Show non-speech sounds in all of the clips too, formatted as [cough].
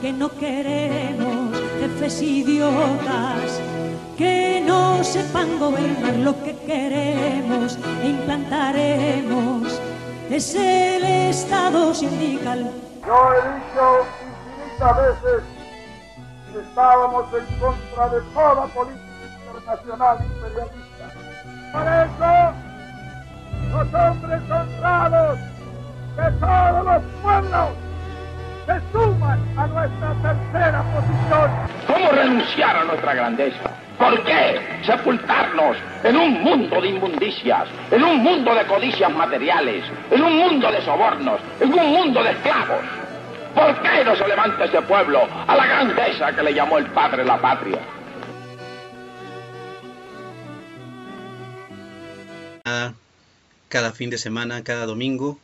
que no queremos jefes idiotas que no sepan gobernar lo que queremos e implantaremos es el Estado sindical. Yo he dicho infinitas veces que estábamos en contra de toda política internacional imperialista. Por eso, los hombres honrados de todos los pueblos se suman a nuestra tercera posición. ¿Cómo renunciar a nuestra grandeza? ¿Por qué sepultarnos en un mundo de inmundicias, en un mundo de codicias materiales, en un mundo de sobornos, en un mundo de esclavos? ¿Por qué no se levanta ese pueblo a la grandeza que le llamó el padre la patria? Cada fin de semana, cada domingo,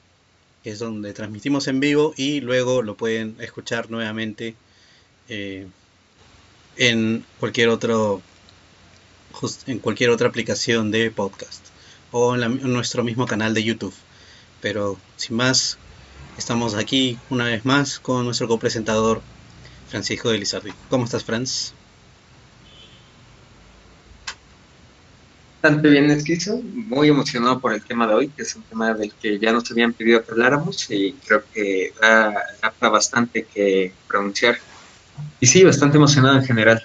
es donde transmitimos en vivo y luego lo pueden escuchar nuevamente eh, en cualquier otro en cualquier otra aplicación de podcast o en, nuestro mismo canal de YouTube. Pero sin más, estamos aquí una vez más con nuestro copresentador Francisco de Lizardi. ¿Cómo estás, Franz? Bastante bien, Esquizo. Muy emocionado por el tema de hoy, que es un tema del que ya nos habían pedido que habláramos y creo que da, da bastante que pronunciar. Y sí, bastante emocionado en general.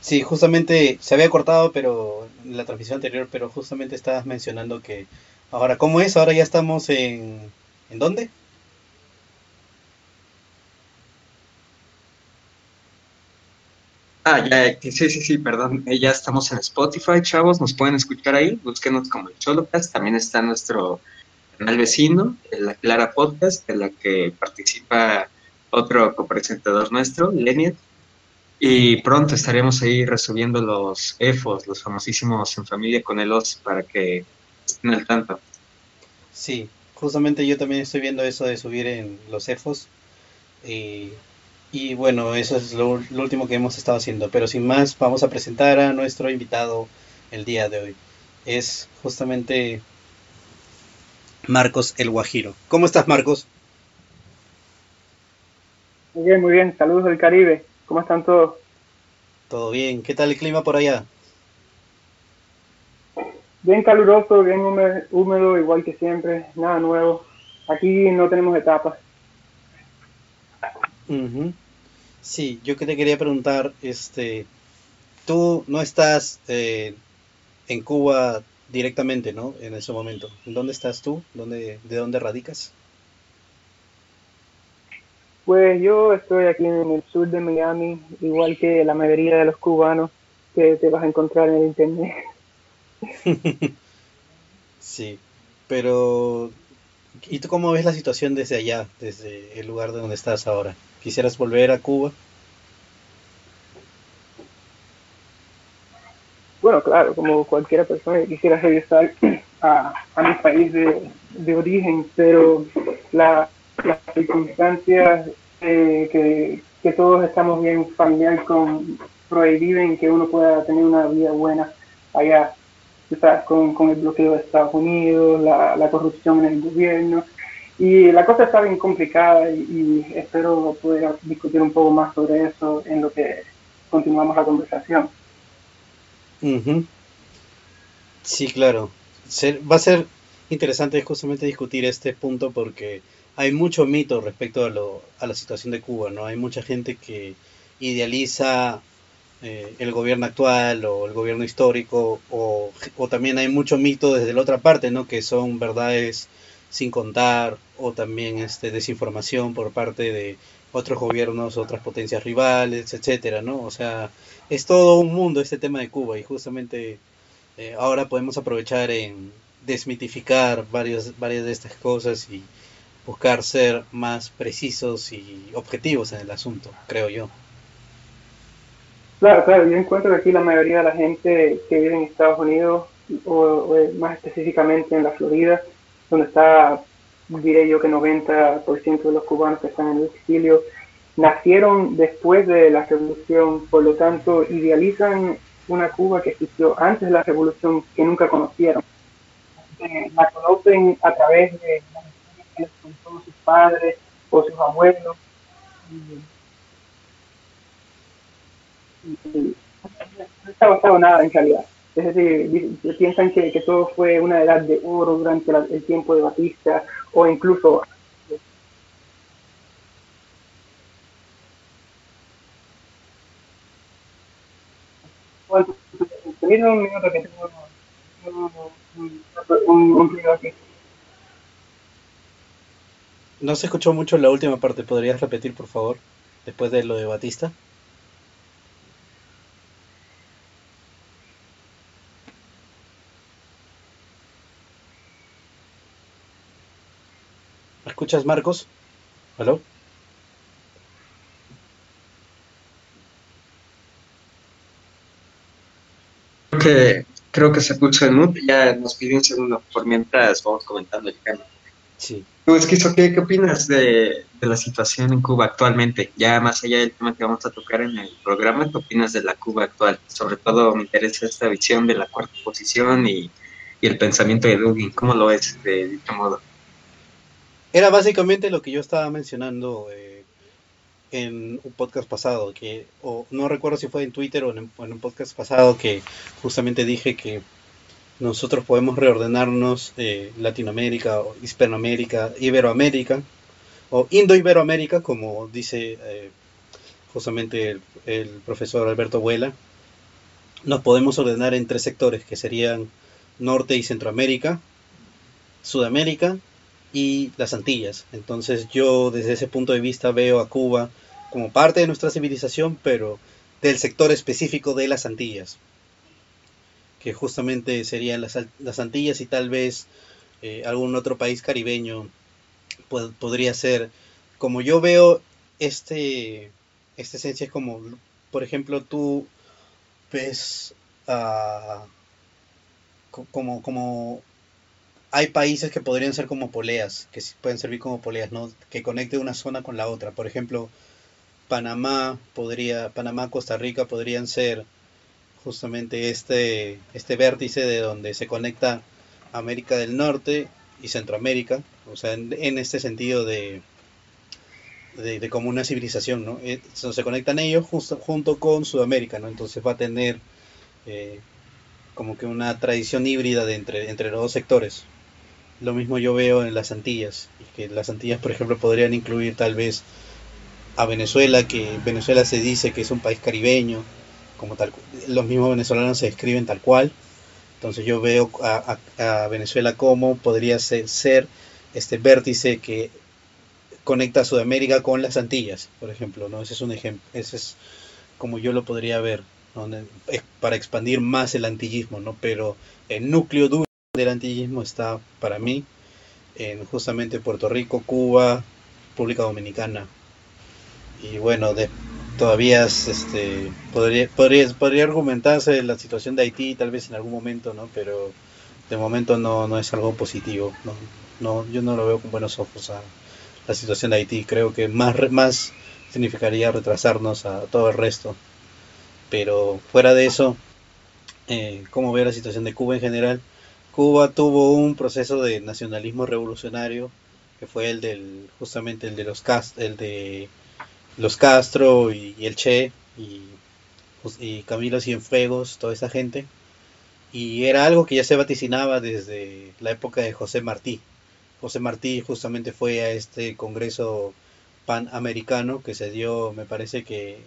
Sí, justamente se había cortado, pero en la transmisión anterior, pero justamente estabas mencionando que ahora, ¿cómo es? Ahora ya estamos en... ¿En dónde? Ah, ya, sí, sí, sí, perdón. Eh, ya estamos en Spotify, chavos. Nos pueden escuchar ahí. Búsquenos como el Cholocast. También está nuestro canal vecino, la Clara Podcast, de la que participa otro copresentador nuestro, Leniet. Y pronto estaremos ahí resubiendo los EFOS, los famosísimos en familia con el OS, para que estén al tanto. Sí, justamente yo también estoy viendo eso de subir en los EFOS. Y, y bueno, eso es lo, último que hemos estado haciendo. Pero sin más, vamos a presentar a nuestro invitado el día de hoy. Es justamente Marcos el Guajiro. ¿Cómo estás, Marcos? Muy bien, muy bien. Saludos del Caribe. ¿Cómo están todos? Todo bien. ¿Qué tal el clima por allá? Bien caluroso, bien húmedo, igual que siempre. Nada nuevo. Aquí no tenemos etapas. Sí, yo que te quería preguntar, este, tú no estás eh, en Cuba directamente, ¿no? En ese momento. ¿Dónde estás tú? ¿Dónde, ¿De dónde radicas? Pues yo estoy aquí en el sur de Miami, igual que la mayoría de los cubanos que te vas a encontrar en el internet. [laughs] sí, pero ¿y tú cómo ves la situación desde allá, desde el lugar donde estás ahora? ¿Quisieras volver a Cuba? Bueno, claro, como cualquier persona quisiera regresar a, mi país de, origen, pero la las circunstancias eh, que, que, todos estamos bien familiar con prohíben que uno pueda tener una vida buena allá, Con, con el bloqueo de Estados Unidos, la, la, corrupción en el gobierno. Y la cosa está bien complicada y, espero poder discutir un poco más sobre eso en lo que continuamos la conversación. Sí, claro. Va a ser interesante justamente discutir este punto porque hay mucho mito respecto a, lo, a la situación de Cuba, ¿no? Hay mucha gente que idealiza eh, el gobierno actual o el gobierno histórico, o, o, también hay mucho mito desde la otra parte, ¿no? Que son verdades sin contar, o también este, desinformación por parte de otros gobiernos, otras potencias rivales, etcétera, ¿no? O sea, es todo un mundo este tema de Cuba y justamente eh, ahora podemos aprovechar en desmitificar varias de estas cosas y buscar ser más precisos y objetivos en el asunto, creo yo. Claro, claro, yo encuentro que aquí la mayoría de la gente que vive en Estados Unidos, o, más específicamente en la Florida, donde está, diré yo que 90% de los cubanos que están en el exilio, nacieron después de la revolución, por lo tanto idealizan una Cuba que existió antes de la revolución que nunca conocieron. Eh, la conocen a través de con todos sus padres o sus abuelos. No está basado nada en realidad. Es decir, piensan que, todo fue una edad de oro durante el tiempo de Batista o incluso. No se escuchó mucho la última parte, ¿podrías repetir por favor? Después de lo de Batista. Escuchas Marcos? ¿Aló? que creo que se puso en mute, ya nos pidió un segundo por mientras vamos comentando el tema. Sí. ¿qué, ¿qué opinas de, la situación en Cuba actualmente? Ya más allá del tema que vamos a tocar en el programa, ¿qué opinas de la Cuba actual? Sobre todo me interesa esta visión de la cuarta posición y, y el pensamiento de Dugin. ¿Cómo lo ves de dicho modo? Era básicamente lo que yo estaba mencionando eh, en un podcast pasado, que, o no recuerdo si fue en Twitter o en, un podcast pasado, que justamente dije que nosotros podemos reordenarnos eh, Latinoamérica, Hispanoamérica, Iberoamérica, o Indo-Iberoamérica, como dice eh, justamente el, profesor Alberto Vuela. Nos podemos ordenar en tres sectores, que serían Norte y Centroamérica, Sudamérica y las Antillas. Entonces yo desde ese punto de vista veo a Cuba como parte de nuestra civilización, pero del sector específico de las Antillas, que justamente serían las, Antillas y tal vez eh, algún otro país caribeño podría ser, como yo veo este, esta esencia es como, por ejemplo, tú ves como, como hay países que podrían ser como poleas, que pueden servir como poleas, ¿no? Que conecte una zona con la otra. Por ejemplo, Panamá podría, Panamá, Costa Rica podrían ser justamente este, este vértice de donde se conecta América del Norte y Centroamérica, o sea, en, este sentido de, de, como una civilización, ¿no? Eh, se conectan ellos justo, junto con Sudamérica, ¿no? Entonces va a tener eh, como que una tradición híbrida de entre, entre los dos sectores. Lo mismo yo veo en las Antillas, que las Antillas, por ejemplo, podrían incluir tal vez a Venezuela, que Venezuela se dice que es un país caribeño, como tal, los mismos venezolanos se describen tal cual. Entonces yo veo a, Venezuela como podría ser, este vértice que conecta Sudamérica con las Antillas, por ejemplo, ¿no? Ese es un ejemplo, ese es como yo lo podría ver, para expandir más el antillismo, ¿no? Pero el núcleo duro del antillismo está para mí en justamente Puerto Rico, Cuba, República Dominicana, y bueno, de, todavía este, podría, podría, podría argumentarse la situación de Haití tal vez en algún momento, ¿no? Pero de momento no, no es algo positivo, ¿no? no yo no lo veo con buenos ojos a la situación de Haití, creo que más, más significaría retrasarnos a todo el resto. Pero fuera de eso, eh, ¿cómo veo la situación de Cuba en general? Cuba tuvo un proceso de nacionalismo revolucionario que fue el del justamente el de los cast el de los Castro y, el Che y, pues, y Camilo Cienfuegos, toda esa gente. Y era algo que ya se vaticinaba desde la época de José Martí. José Martí justamente fue a este congreso panamericano que se dio, me parece que,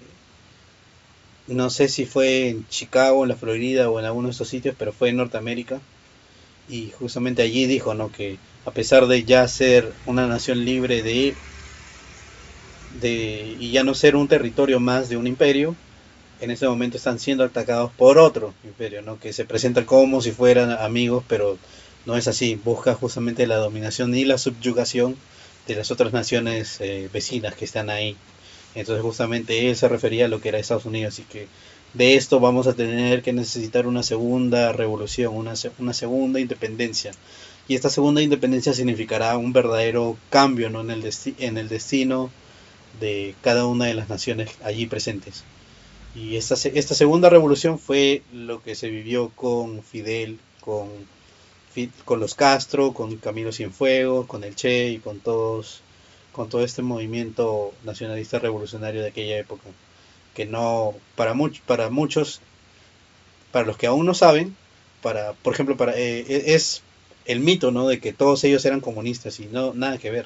no sé si fue en Chicago, en la Florida o en alguno de estos sitios, pero fue en Norteamérica. Y justamente allí dijo, ¿no? Que a pesar de ya ser una nación libre de de, y ya no ser un territorio más de un imperio, en ese momento están siendo atacados por otro imperio, ¿no? que se presenta como si fueran amigos, pero no es así, busca justamente la dominación y la subyugación de las otras naciones eh, vecinas que están ahí. Entonces justamente él se refería a lo que era Estados Unidos y que de esto vamos a tener que necesitar una segunda revolución, una, segunda independencia. Y esta segunda independencia significará un verdadero cambio en, el destino de cada una de las naciones allí presentes. Y esta, esta segunda revolución fue lo que se vivió con Fidel, con, con los Castro, con Camilo Cienfuegos, con el Che y con todos con todo este movimiento nacionalista revolucionario de aquella época que no para muchos para muchos para los que aún no saben para por ejemplo para eh, e, es el mito no de que todos ellos eran comunistas y no nada que ver.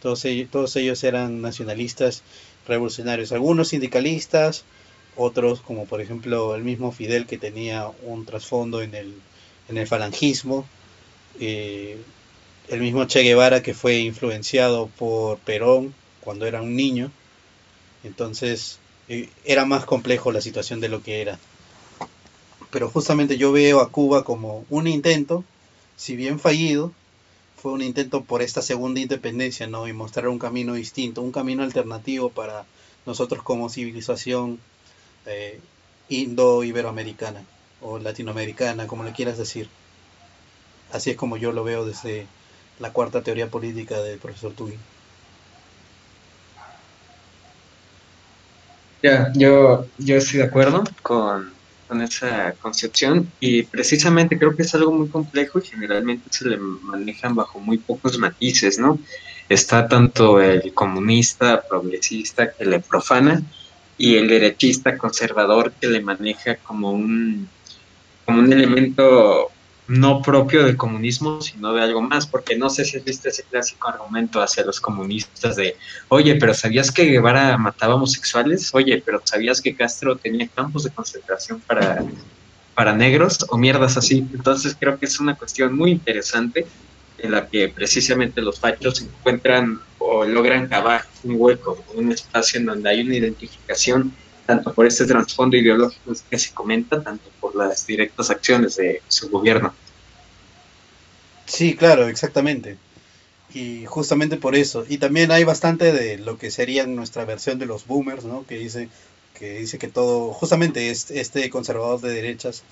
Todos ellos, todos ellos eran nacionalistas revolucionarios. Algunos sindicalistas otros como por ejemplo el mismo Fidel que tenía un trasfondo en el en el falangismo eh, el mismo Che Guevara que fue influenciado por Perón cuando era un niño. Entonces eh, era más complejo la situación de lo que era. Pero justamente yo veo a Cuba como un intento, si bien fallido, fue un intento por esta segunda independencia, ¿no? Y mostrar un camino distinto, un camino alternativo para nosotros como civilización eh, indo-iberoamericana o latinoamericana, como le quieras decir. Así es como yo lo veo desde la cuarta teoría política del profesor Tubin. Ya, yo, yo estoy de acuerdo con, con esa concepción y precisamente creo que es algo muy complejo y generalmente se le manejan bajo muy pocos matices, ¿no? Está tanto el comunista, progresista que le profana y el derechista conservador que le maneja como un, como un elemento no propio del comunismo, sino de algo más, porque no sé si has visto ese clásico argumento hacia los comunistas de, oye, pero ¿sabías que Guevara mataba homosexuales? Oye, pero ¿sabías que Castro tenía campos de concentración para, para negros o mierdas así? Entonces creo que es una cuestión muy interesante en la que precisamente los fachos encuentran o logran cavar un hueco, un espacio en donde hay una identificación tanto por este trasfondo ideológico que se comenta, tanto por las directas acciones de su gobierno. Sí, claro, exactamente. Y justamente por eso. Y también hay bastante de lo que sería nuestra versión de los boomers, ¿no? Que dice que, dice que todo, justamente este, conservador de derechas,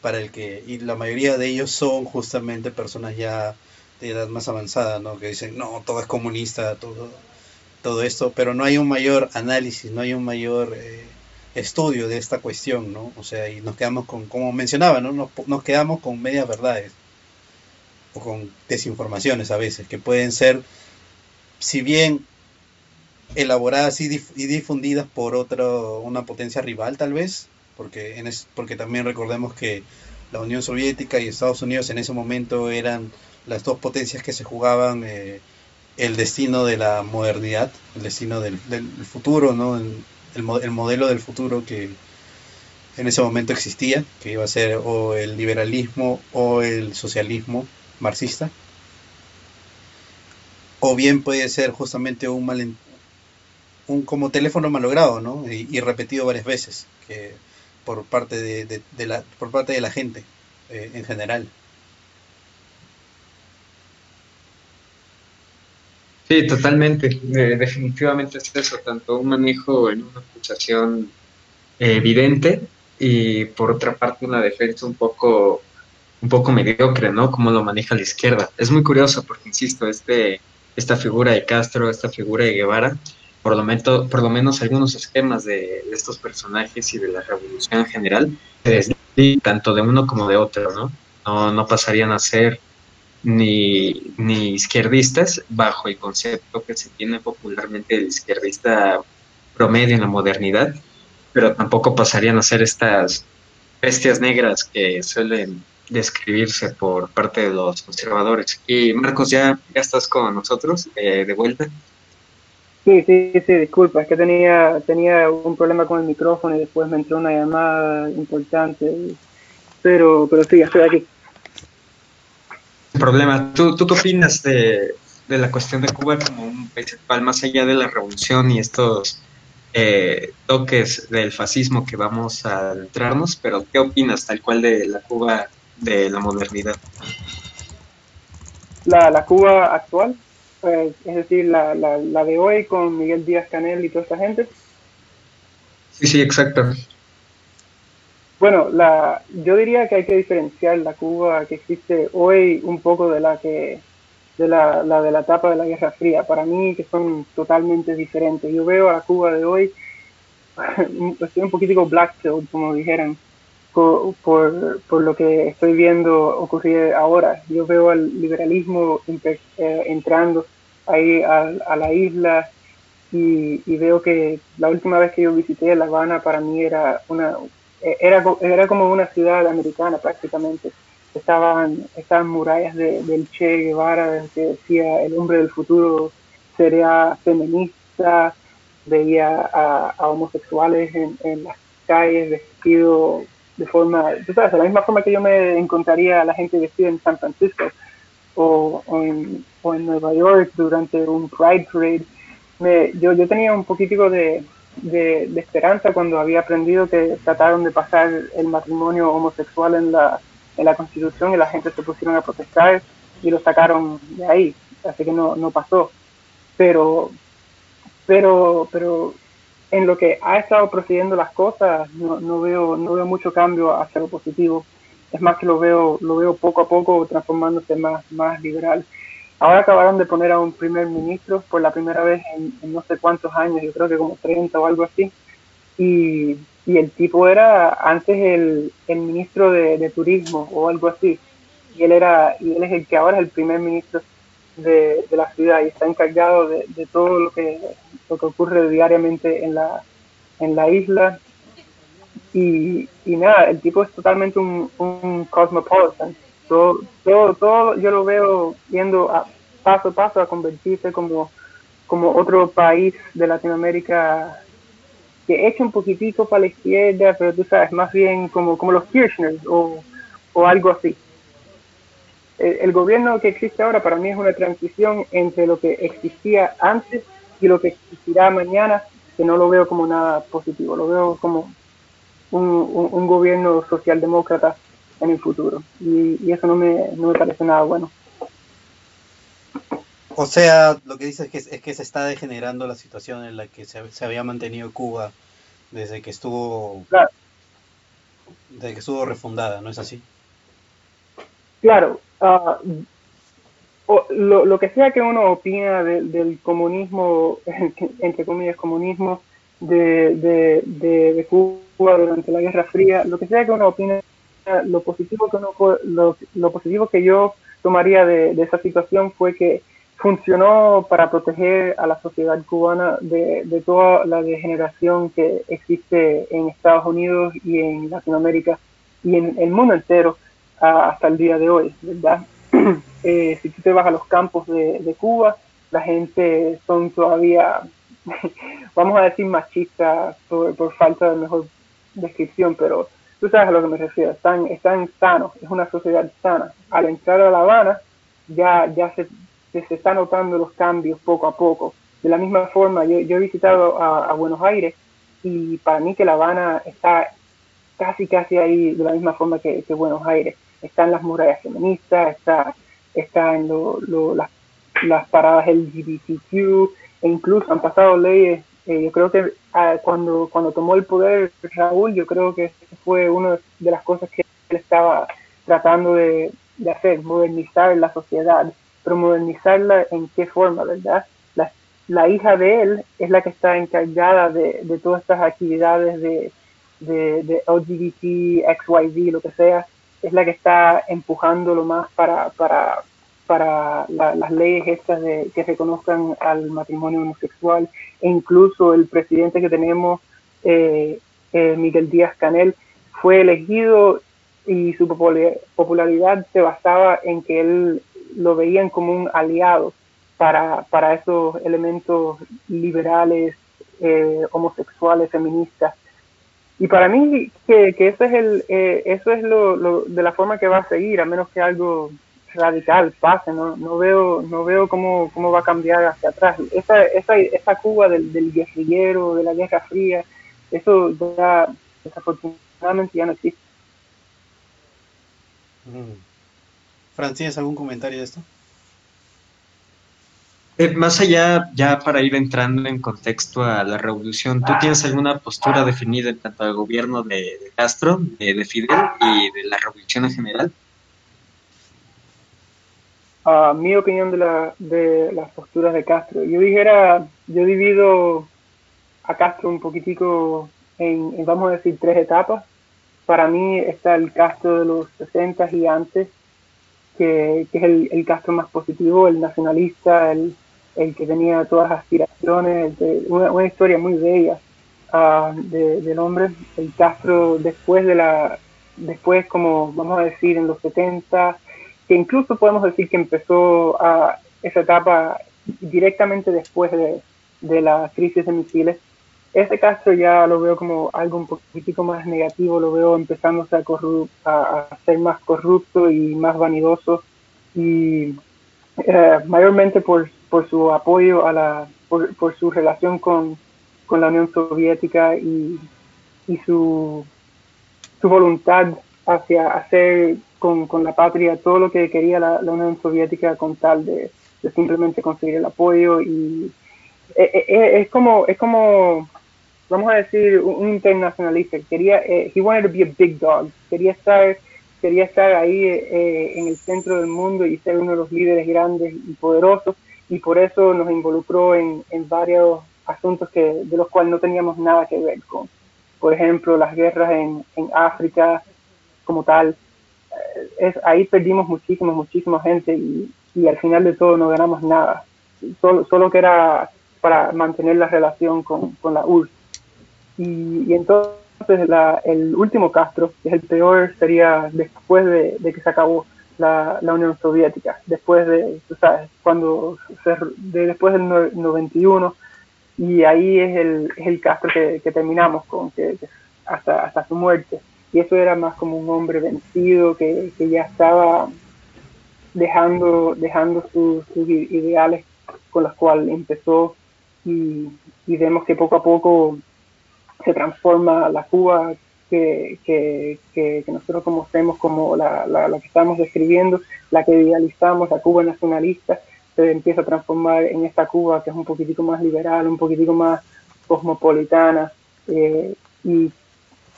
para el que, y la mayoría de ellos son justamente personas ya de edad más avanzada, ¿no? Que dicen, no, todo es comunista, todo, todo esto, pero no hay un mayor análisis, no hay un mayor... Eh, estudio de esta cuestión, ¿no? O sea, y nos quedamos con, como mencionaba, ¿no? Nos, nos quedamos con medias verdades o con desinformaciones a veces, que pueden ser, si bien elaboradas y, difundidas por otro, una potencia rival tal vez, porque, en porque también recordemos que la Unión Soviética y Estados Unidos en ese momento eran las dos potencias que se jugaban eh, el destino de la modernidad, el destino del, del futuro, ¿no? El, modelo del futuro que en ese momento existía, que iba a ser o el liberalismo o el socialismo marxista, o bien puede ser justamente un mal un como teléfono malogrado, ¿no? Y, repetido varias veces, que por parte de, la por parte de la gente eh, en general. Sí, totalmente. Eh, definitivamente es eso, tanto un manejo en una acusación eh, evidente y por otra parte una defensa un poco un poco mediocre, ¿no? Como lo maneja la izquierda. Es muy curioso porque, insisto, este, esta figura de Castro, esta figura de Guevara, por lo, menos, por lo menos algunos esquemas de, estos personajes y de la revolución en general, se tanto de uno como de otro, ¿no? No, no pasarían a ser ni, ni izquierdistas bajo el concepto que se tiene popularmente del izquierdista promedio en la modernidad, pero tampoco pasarían a ser estas bestias negras que suelen describirse por parte de los conservadores. Y Marcos, ya, ya estás con nosotros eh, de vuelta. Sí, sí, sí, disculpa, es que tenía, tenía un problema con el micrófono y después me entró una llamada importante, pero, pero sí, estoy aquí problema. ¿Tú, ¿Tú qué opinas de, la cuestión de Cuba como un país más allá de la revolución y estos eh, toques del fascismo que vamos a entrarnos? Pero ¿qué opinas tal cual de la Cuba de la modernidad? La, la Cuba actual, pues, es decir, la, la, la de hoy con Miguel Díaz Canel y toda esta gente. Sí, sí, exacto. Bueno, la, yo diría que hay que diferenciar la Cuba que existe hoy un poco de la que de la, de la etapa de la Guerra Fría. Para mí que son totalmente diferentes. Yo veo a la Cuba de hoy [laughs] estoy un poquitico black como dijeran, por, por, lo que estoy viendo ocurrir ahora. Yo veo al liberalismo eh, entrando ahí a, la isla y, y, veo que la última vez que yo visité La Habana para mí era una era, era como una ciudad americana prácticamente. Estaban, estaban murallas de, del Che Guevara que decía el hombre del futuro sería feminista, veía a, homosexuales en, en, las calles vestidos de forma, tú sabes, de la misma forma que yo me encontraría a la gente vestida en San Francisco o, o, en, o en Nueva York durante un Pride Parade. Me, yo, yo tenía un poquitico de, de, de, esperanza cuando había aprendido que trataron de pasar el matrimonio homosexual en la, en la Constitución y la gente se pusieron a protestar y lo sacaron de ahí, así que no, no pasó. Pero, pero, pero en lo que ha estado procediendo las cosas, no, no, veo, no veo mucho cambio hacia lo positivo. Es más que lo veo, lo veo poco a poco transformándose más, más liberal. Ahora acabaron de poner a un primer ministro por la primera vez en, no sé cuántos años, yo creo que como 30 o algo así. Y, y el tipo era antes el, ministro de, turismo o algo así. Y él, era, y él es el que ahora es el primer ministro de, la ciudad y está encargado de, todo lo que, ocurre diariamente en la, en la isla. Y, y nada, el tipo es totalmente un, un cosmopolitan todo, todo, todo yo lo veo yendo a, paso a paso a convertirse como, como otro país de Latinoamérica que echa un poquitito para la izquierda, pero tú sabes, más bien como, como los Kirchner o, o algo así. El, gobierno que existe ahora para mí es una transición entre lo que existía antes y lo que existirá mañana, que no lo veo como nada positivo, lo veo como un, un gobierno socialdemócrata en el futuro. Y, y eso no me, no me, parece nada bueno. O sea, lo que dices es que, es que se está degenerando la situación en la que se, se había mantenido Cuba desde que estuvo claro. desde que estuvo refundada, ¿no es así? Claro. Uh, o, lo, lo, que sea que uno opina de, del comunismo, [laughs] entre comillas, comunismo de, de, de, de Cuba durante la Guerra Fría, lo que sea que uno opine lo positivo que uno, lo, positivo que yo tomaría de, esa situación fue que funcionó para proteger a la sociedad cubana de, toda la degeneración que existe en Estados Unidos y en Latinoamérica y en el mundo entero hasta el día de hoy, ¿verdad? [clears throat] eh, si tú te vas a los campos de, de Cuba, la gente son todavía, [laughs] vamos a decir machistas por falta de mejor descripción, pero tú sabes a lo que me refiero, están, están sanos, es una sociedad sana. Al entrar a La Habana, ya, ya se, se, está notando los cambios poco a poco. De la misma forma, yo, yo he visitado a, Buenos Aires y para mí que La Habana está casi, casi ahí de la misma forma que, Buenos Aires. Están las murallas feministas, está, está en lo, lo, las, las paradas LGBTQ, e incluso han pasado leyes yo creo que uh, cuando, cuando tomó el poder Raúl, yo creo que fue una de las cosas que él estaba tratando de, hacer, modernizar la sociedad, pero modernizarla en qué forma, ¿verdad? La, la hija de él es la que está encargada de, de todas estas actividades de, de, de LGBT, XYZ, lo que sea, es la que está empujándolo más para, para, para la, las leyes estas de que reconozcan al matrimonio homosexual e incluso el presidente que tenemos, eh, eh, Miguel Díaz Canel, fue elegido y su popularidad se basaba en que él lo veían como un aliado para, para esos elementos liberales, eh, homosexuales, feministas. Y para mí que, que eso es, el, eh, eso es lo, lo, de la forma que va a seguir, a menos que algo radical pase, no, no veo, no veo cómo, cómo va a cambiar hacia atrás. Esa, esa, esa Cuba del, del guerrillero, de la Guerra Fría, eso ya desafortunadamente ya no existe. Fran, ¿tienes algún comentario de esto? Eh, más allá, ya para ir entrando en contexto a la revolución, ¿tú tienes alguna postura definida en tanto al gobierno de, de Castro, de, de Fidel y de la revolución en general? Uh, mi opinión de, la, de las posturas de Castro. Yo dijera, yo divido a Castro un poquitico en, vamos a decir, tres etapas. Para mí está el Castro de los 60 y antes, que, es el, Castro más positivo, el nacionalista, el, el que tenía todas las aspiraciones, una, historia muy bella uh, del hombre. El Castro después de la, después como vamos a decir en los 70, que incluso podemos decir que empezó a esa etapa directamente después de, de la crisis de misiles, este Castro ya lo veo como algo un poquitico más negativo, lo veo empezándose a, a, ser más corrupto y más vanidoso. Y eh, mayormente por, por, su apoyo a la, por, por su relación con, con, la Unión Soviética y, y su, su voluntad hacia hacer con, con, la patria todo lo que quería la, Unión Soviética con tal de, de, simplemente conseguir el apoyo y eh, eh, es como es como vamos a decir, un, internacionalista, quería, eh, he wanted to be a big dog, quería estar, quería estar ahí eh, en el centro del mundo y ser uno de los líderes grandes y poderosos, y por eso nos involucró en, en varios asuntos que, de los cuales no teníamos nada que ver con, por ejemplo, las guerras en, en África como tal. Es, ahí perdimos muchísima, muchísima gente y, y al final de todo no ganamos nada. Solo, solo que era para mantener la relación con, con la URSS. Y, entonces el último Castro, que es el peor, sería después de, que se acabó la, Unión Soviética, después de, tú sabes, cuando de, después del 91, y ahí es el, es el Castro que, terminamos con, que, hasta, hasta su muerte. Y eso era más como un hombre vencido que, ya estaba dejando, dejando sus, ideales con los cuales empezó. Y, y vemos que poco a poco se transforma la Cuba que, que, que, nosotros conocemos como la, la, que estamos describiendo, la que idealizamos, la Cuba nacionalista, se empieza a transformar en esta Cuba que es un poquitico más liberal, un poquitico más cosmopolitana, eh, y,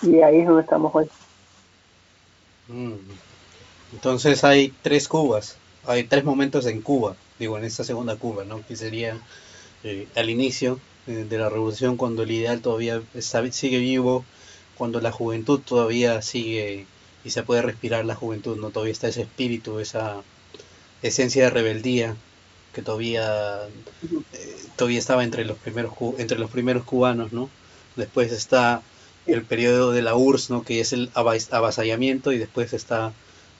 y, ahí es donde estamos hoy. Mm. Entonces hay tres Cubas, hay tres momentos en Cuba, digo, en esta segunda Cuba, ¿no? Que sería eh, al inicio, eh, de la revolución cuando el ideal todavía sigue vivo, cuando la juventud todavía sigue y se puede respirar la juventud, no todavía está ese espíritu, esa esencia de rebeldía que todavía eh, todavía estaba entre los primeros entre los primeros cubanos, ¿no? Después está el periodo de la URSS, ¿no? Que es el avasallamiento y después está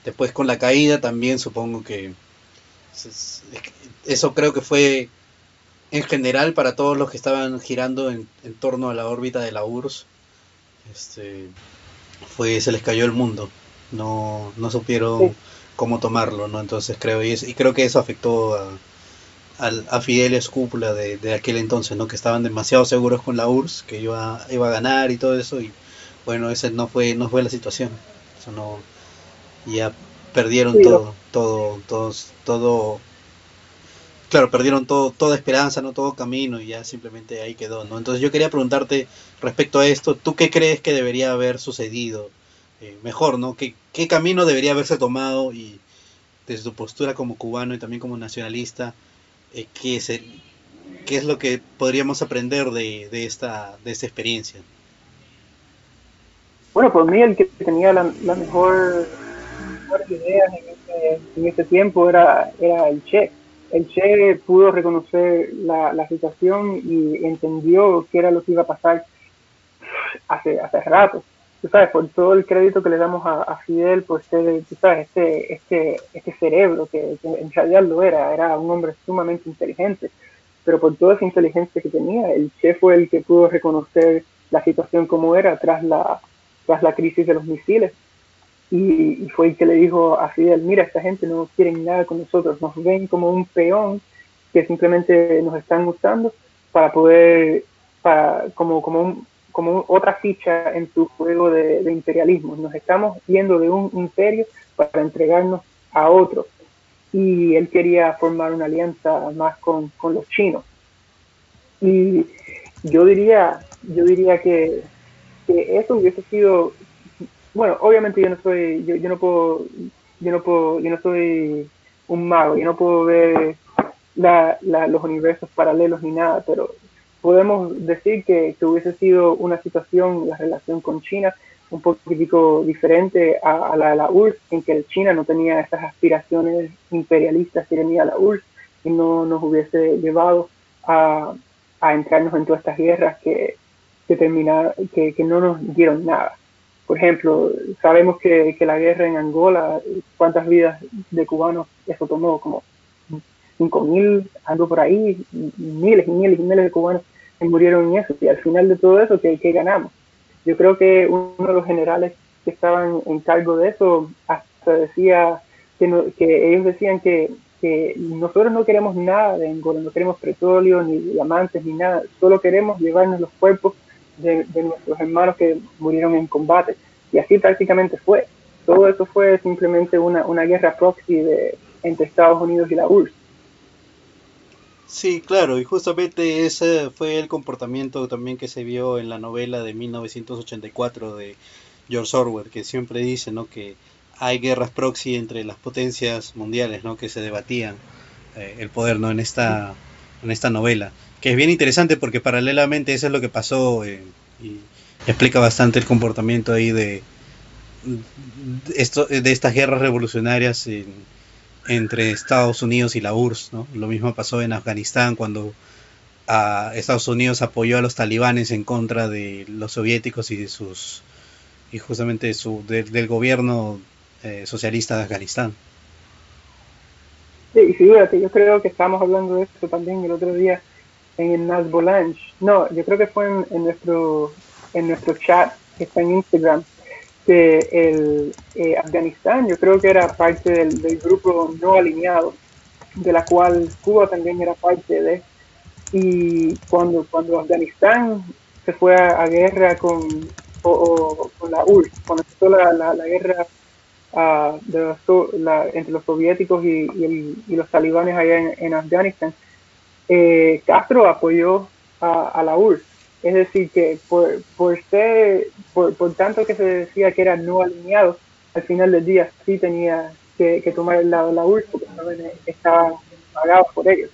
después con la caída también supongo que eso creo que fue en general para todos los que estaban girando en, torno a la órbita de la URSS, este, fue, se les cayó el mundo, no, no supieron cómo tomarlo, ¿no? Entonces creo, y, y creo que eso afectó a, a, Fidel y cúpula de, de, aquel entonces, ¿no? Que estaban demasiado seguros con la URSS, que iba, iba a ganar y todo eso, y bueno, ese no fue, no fue la situación, eso no, ya perdieron todo, todo, todos, todo claro, perdieron todo, toda esperanza, no todo camino y ya simplemente ahí quedó, ¿no? Entonces yo quería preguntarte respecto a esto, ¿tú qué crees que debería haber sucedido eh, mejor, ¿no? ¿Qué, ¿Qué, camino debería haberse tomado y desde tu postura como cubano y también como nacionalista, eh, ¿qué, es ¿qué es lo que podríamos aprender de, de, esta, de esta experiencia? Bueno, por mí el que tenía la, mejor, idea en ese, en ese tiempo era, era el Che el Che pudo reconocer la, la, situación y entendió qué era lo que iba a pasar hace, hace rato. Tú sabes, por todo el crédito que le damos a, Fidel, por ser, tú sabes, este, este, este cerebro, que, en realidad lo era, era un hombre sumamente inteligente, pero por toda esa inteligencia que tenía, el Che fue el que pudo reconocer la situación como era tras la, tras la crisis de los misiles. Y, fue el que le dijo a Fidel, mira, esta gente no quiere nada con nosotros, nos ven como un peón que simplemente nos están usando para poder, para, como, como, como otra ficha en su juego de, imperialismo. Nos estamos yendo de un imperio para entregarnos a otro. Y él quería formar una alianza más con, con los chinos. Y yo diría, yo diría que, que eso hubiese sido bueno, obviamente yo no soy, yo, yo no puedo, yo no puedo, yo no soy un mago, yo no puedo ver los universos paralelos ni nada, pero podemos decir que, que, hubiese sido una situación, la relación con China, un poquitico diferente a, la de la URSS, en que China no tenía esas aspiraciones imperialistas que tenía la URSS y no nos hubiese llevado a, a entrarnos en todas estas guerras que, que, que, que no nos dieron nada. Por ejemplo, sabemos que, que, la guerra en Angola, cuántas vidas de cubanos eso tomó, como 5.000, algo por ahí, miles y miles y miles de cubanos murieron en eso. Y al final de todo eso, ¿qué, ganamos? Yo creo que uno de los generales que estaban en cargo de eso hasta decía que, que ellos decían que, nosotros no queremos nada de Angola, no queremos petróleo, ni diamantes, ni nada, solo queremos llevarnos los cuerpos de, de nuestros hermanos que murieron en combate. Y así prácticamente fue. Todo eso fue simplemente una, una guerra proxy de, entre Estados Unidos y la URSS. Sí, claro, y justamente ese fue el comportamiento también que se vio en la novela de 1984 de George Orwell, que siempre dice, ¿no? que hay guerras proxy entre las potencias mundiales, ¿no? que se debatían eh, el poder, ¿no? en esta en esta novela, que es bien interesante porque paralelamente eso es lo que pasó eh, y explica bastante el comportamiento ahí de esto de estas guerras revolucionarias entre Estados Unidos y la URSS. ¿no? Lo mismo pasó en Afganistán cuando a Estados Unidos apoyó a los talibanes en contra de los soviéticos y de sus y justamente su, del gobierno eh, socialista de Afganistán. Sí, fíjate, yo creo que estábamos hablando de esto también el otro día en el Nas No, yo creo que fue en, nuestro en nuestro chat que está en Instagram que el eh, Afganistán yo creo que era parte del, grupo no alineado, de la cual Cuba también era parte de. Y cuando, cuando Afganistán se fue a, guerra con, con la URSS, cuando empezó la, la, guerra uh, de la, entre los soviéticos y, y, los talibanes allá en, en Afganistán, eh, Castro apoyó a, a la URSS es decir, que por, por, ser, por, por tanto que se decía que era no alineado, al final del día sí tenía que, tomar el lado de la URSS porque estaban pagados por ellos.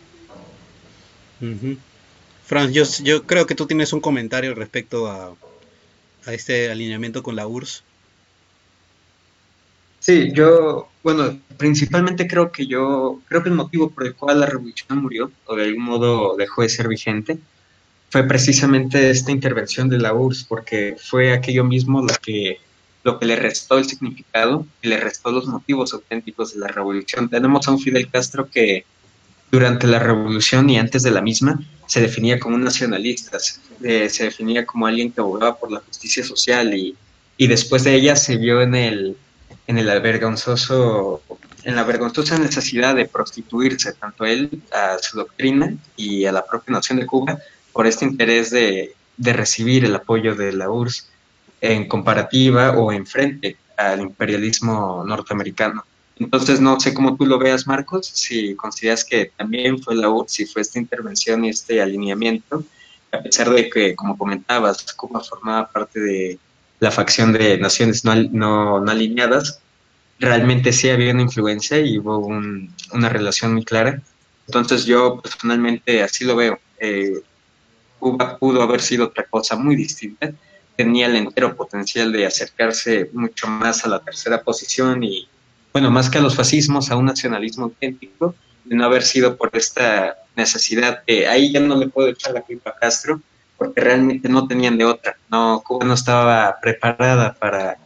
Franz, yo, yo creo que tú tienes un comentario respecto a, a este alineamiento con la URSS. Sí, yo, bueno, principalmente creo que yo, creo que el motivo por el cual la revolución murió, o de algún modo dejó de ser vigente, fue precisamente esta intervención de la URSS, porque fue aquello mismo lo que, lo que le restó el significado y le restó los motivos auténticos de la revolución. Tenemos a un Fidel Castro que durante la revolución y antes de la misma se definía como un nacionalista, se, eh, definía como alguien que abogaba por la justicia social y, y después de ella se vio en el, en el vergonzoso en la vergonzosa necesidad de prostituirse tanto él a su doctrina y a la propia nación de Cuba por este interés de, recibir el apoyo de la URSS en comparativa o en frente al imperialismo norteamericano. Entonces, no sé cómo tú lo veas, Marcos, si consideras que también fue la URSS, si fue esta intervención y este alineamiento, a pesar de que, como comentabas, Cuba formaba parte de la facción de naciones no, no, alineadas, realmente sí había una influencia y hubo una relación muy clara. Entonces, yo personalmente así lo veo. Eh, Cuba pudo haber sido otra cosa muy distinta. Tenía el entero potencial de acercarse mucho más a la tercera posición y, bueno, más que a los fascismos, a un nacionalismo auténtico, de no haber sido por esta necesidad de ahí ya no le puedo echar la culpa a Castro, porque realmente no tenían de otra. No, Cuba no estaba preparada para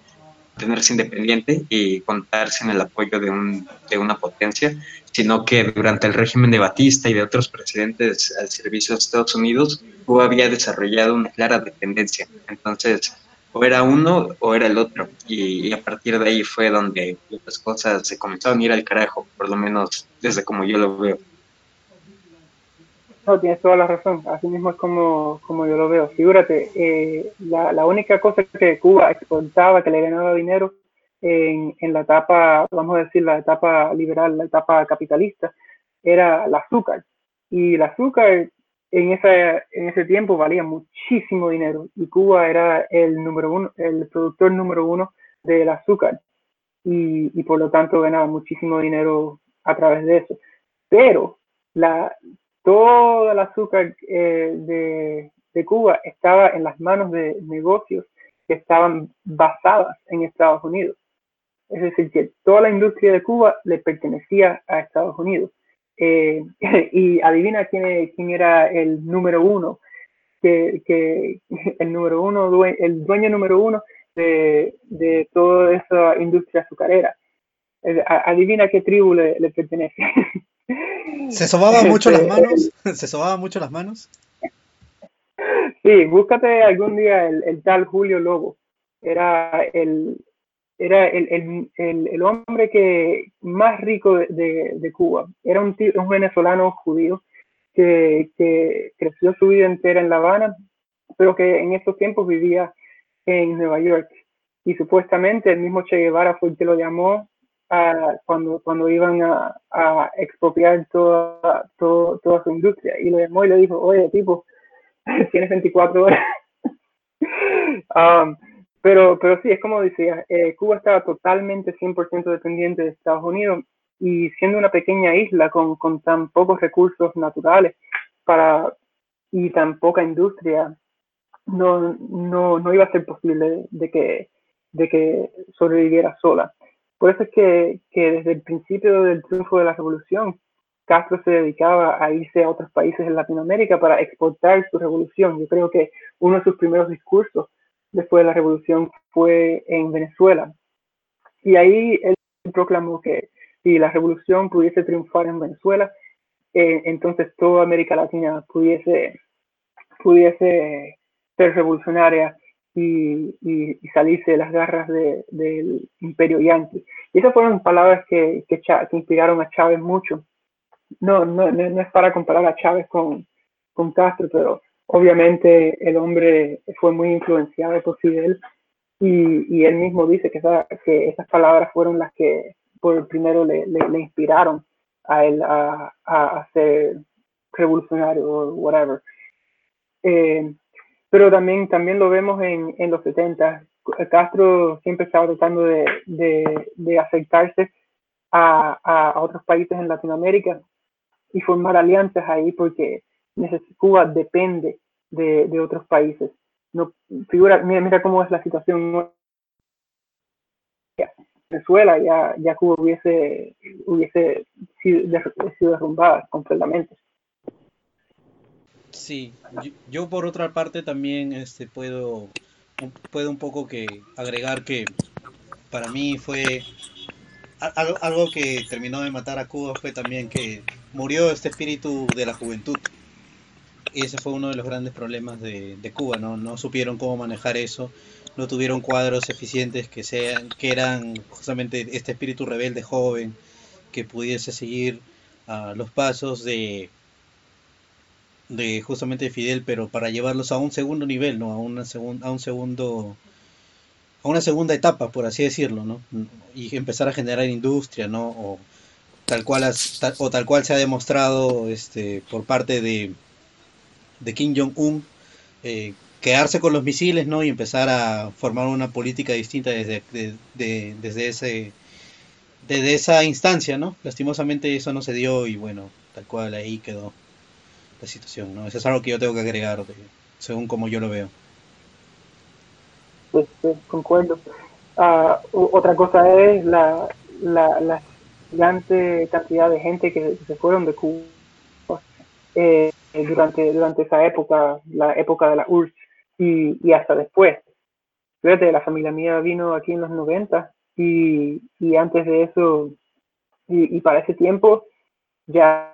tenerse independiente y contarse en el apoyo de, un, de una potencia, sino que durante el régimen de Batista y de otros presidentes al servicio de Estados Unidos, Cuba había desarrollado una clara dependencia. Entonces, o era uno o era el otro. Y, a partir de ahí fue donde las cosas se comenzaron a ir al carajo, por lo menos desde como yo lo veo. No, tienes toda la razón. Así mismo es como, como yo lo veo. Figúrate, eh, la, la, única cosa que Cuba exportaba, que le ganaba dinero en, en, la etapa, vamos a decir, la etapa liberal, la etapa capitalista, era el azúcar. Y el azúcar en, esa, en ese tiempo valía muchísimo dinero y Cuba era el número uno, el productor número uno del azúcar y, y por lo tanto ganaba muchísimo dinero a través de eso. Pero la, todo el azúcar eh, de, Cuba estaba en las manos de negocios que estaban basadas en Estados Unidos. Es decir, que toda la industria de Cuba le pertenecía a Estados Unidos. Eh, [laughs] y adivina quién, quién, era el número uno, que, [laughs] el número uno, el dueño número uno de, de toda esa industria azucarera. Eh, adivina qué tribu le, le pertenece. [laughs] ¿Se sobaban mucho las este, manos? [laughs] ¿Se sobaban mucho las manos? Sí, búscate algún día el, el tal Julio Lobo. Era el, era el, el, el, hombre que más rico de, de, Cuba. Era un, un venezolano judío que, que, creció su vida entera en La Habana, pero que en esos tiempos vivía en Nueva York. Y supuestamente el mismo Che Guevara fue el que lo llamó a, cuando, cuando iban a, expropiar toda, toda su industria. Y lo llamó y le dijo, oye, tipo, [laughs] tienes 24 horas. [laughs] um, pero, pero sí, es como decía, eh, Cuba estaba totalmente 100% dependiente de Estados Unidos y siendo una pequeña isla con, con tan pocos recursos naturales para, y tan poca industria, no, no, no iba a ser posible de que, de que sobreviviera sola. Por eso es que, desde el principio del triunfo de la revolución, Castro se dedicaba a irse a otros países en Latinoamérica para exportar su revolución. Yo creo que uno de sus primeros discursos después de la revolución fue en Venezuela. Y ahí él proclamó que si la revolución pudiese triunfar en Venezuela, eh, entonces toda América Latina pudiese, pudiese ser revolucionaria y, salirse de las garras del imperio yanqui. Y esas fueron palabras que, inspiraron a Chávez mucho no, no, no es para comparar a Chávez con, Castro, pero obviamente el hombre fue muy influenciado por Fidel y, y él mismo dice que, esas palabras fueron las que por primero le, inspiraron a él a, a, ser revolucionario o whatever. Eh, pero también, también lo vemos en, en los 70. Castro siempre estaba tratando de, de, acercarse a, a, otros países en Latinoamérica y formar alianzas ahí porque Cuba depende de, de otros países. No, figura, mira, mira cómo es la situación Venezuela, ya, ya Cuba hubiese, hubiese sido derrumbada completamente. Sí, yo, por otra parte también este puedo puedo un poco que agregar que para mí fue algo, algo que terminó de matar a Cuba fue también que murió este espíritu de la juventud. Y ese fue uno de los grandes problemas de, Cuba, ¿no? No supieron cómo manejar eso, no tuvieron cuadros eficientes que sean, que eran justamente este espíritu rebelde joven, que pudiese seguir uh, los pasos de de justamente de Fidel, pero para llevarlos a un segundo nivel, ¿no? A una a un segundo a una segunda etapa, por así decirlo, ¿no? Y empezar a generar industria, ¿no? O tal cual o tal cual se ha demostrado este por parte de, de Kim Jong Un eh, quedarse con los misiles, ¿no? Y empezar a formar una política distinta desde desde ese desde esa instancia, ¿no? Lastimosamente eso no se dio y bueno, tal cual ahí quedó la situación, ¿no? Eso es algo que yo tengo que agregar, según como yo lo veo pues, pues concuerdo. Uh, otra cosa es la, la, la, gigante cantidad de gente que se fueron de Cuba eh, durante, durante esa época, la época de la URSS y, y hasta después. Fíjate, la familia mía vino aquí en los 90 y, y antes de eso, y, y para ese tiempo ya,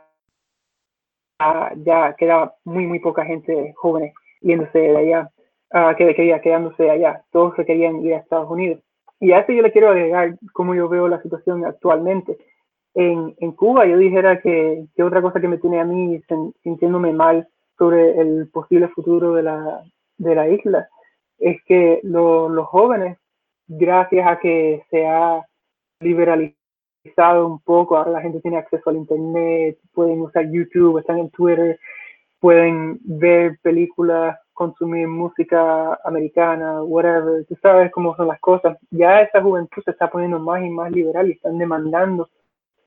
ya quedaba muy, muy poca gente joven yéndose de allá uh, que quería quedándose allá. Todos se querían ir a Estados Unidos. Y a eso yo le quiero agregar cómo yo veo la situación actualmente. En, en Cuba yo dijera que, que, otra cosa que me tiene a mí sintiéndome mal sobre el posible futuro de la, de la isla es que lo, los jóvenes, gracias a que se ha liberalizado un poco, ahora la gente tiene acceso al Internet, pueden usar YouTube, están en Twitter, pueden ver películas consumir música americana, whatever, tú sabes cómo son las cosas. Ya esa juventud se está poniendo más y más liberal y están demandando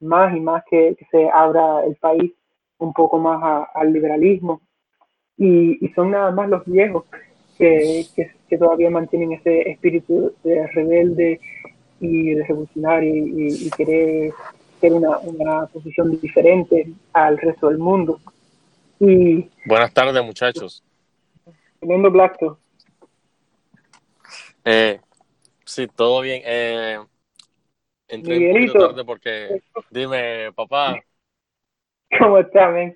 más y más que, se abra el país un poco más al liberalismo. Y, son nada más los viejos que, que, todavía mantienen ese espíritu de rebelde y de revolucionario y, querer tener una, una, posición diferente al resto del mundo. Y, Buenas tardes, muchachos. Fernando Blackto. Eh, sí, todo bien. Eh, entré un tarde porque... Dime, papá. [laughs] ¿Cómo estás, men?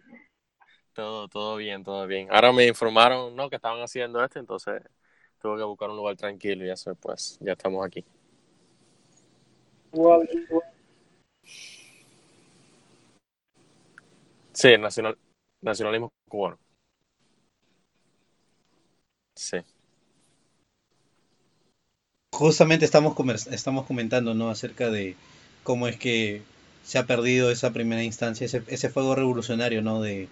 Todo, todo bien, todo bien. Ahora me informaron, ¿no? Que estaban haciendo esto, entonces tuve que buscar un lugar tranquilo y eso, pues, ya estamos aquí. Sí, nacional, nacionalismo cubano. Sí. Justamente estamos, estamos comentando, ¿no? Acerca de cómo es que se ha perdido esa primera instancia, ese, fuego revolucionario, ¿no? De,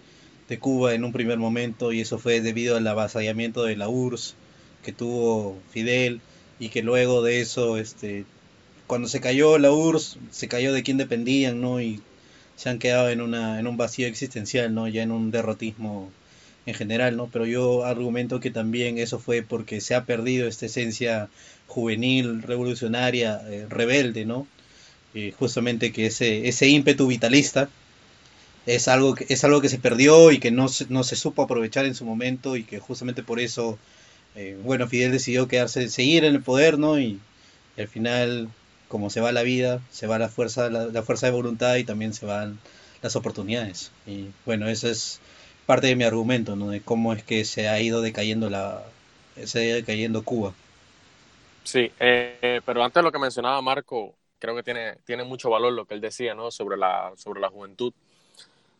de Cuba en un primer momento y eso fue debido al avasallamiento de la URSS que tuvo Fidel y que luego de eso este cuando se cayó la URSS, se cayó de quien dependían, ¿no? Y se han quedado en, una, en un vacío existencial, ¿no? Ya en un derrotismo en general, ¿no? Pero yo argumento que también eso fue porque se ha perdido esta esencia juvenil, revolucionaria, eh, rebelde, ¿no? justamente que ese, ese ímpetu vitalista es algo, que, es algo que se perdió y que no se, no se supo aprovechar en su momento y que justamente por eso, eh, bueno, Fidel decidió quedarse, seguir en el poder, ¿no? Y, y al final como se va la vida, se va la fuerza, la, fuerza de voluntad y también se van las oportunidades. Y bueno, eso es parte de mi argumento, ¿no? De cómo es que se ha ido decayendo la, se ha ido decayendo Cuba. Sí, eh, pero antes lo que mencionaba Marco, creo que tiene, tiene mucho valor lo que él decía, ¿no? Sobre la, sobre la juventud.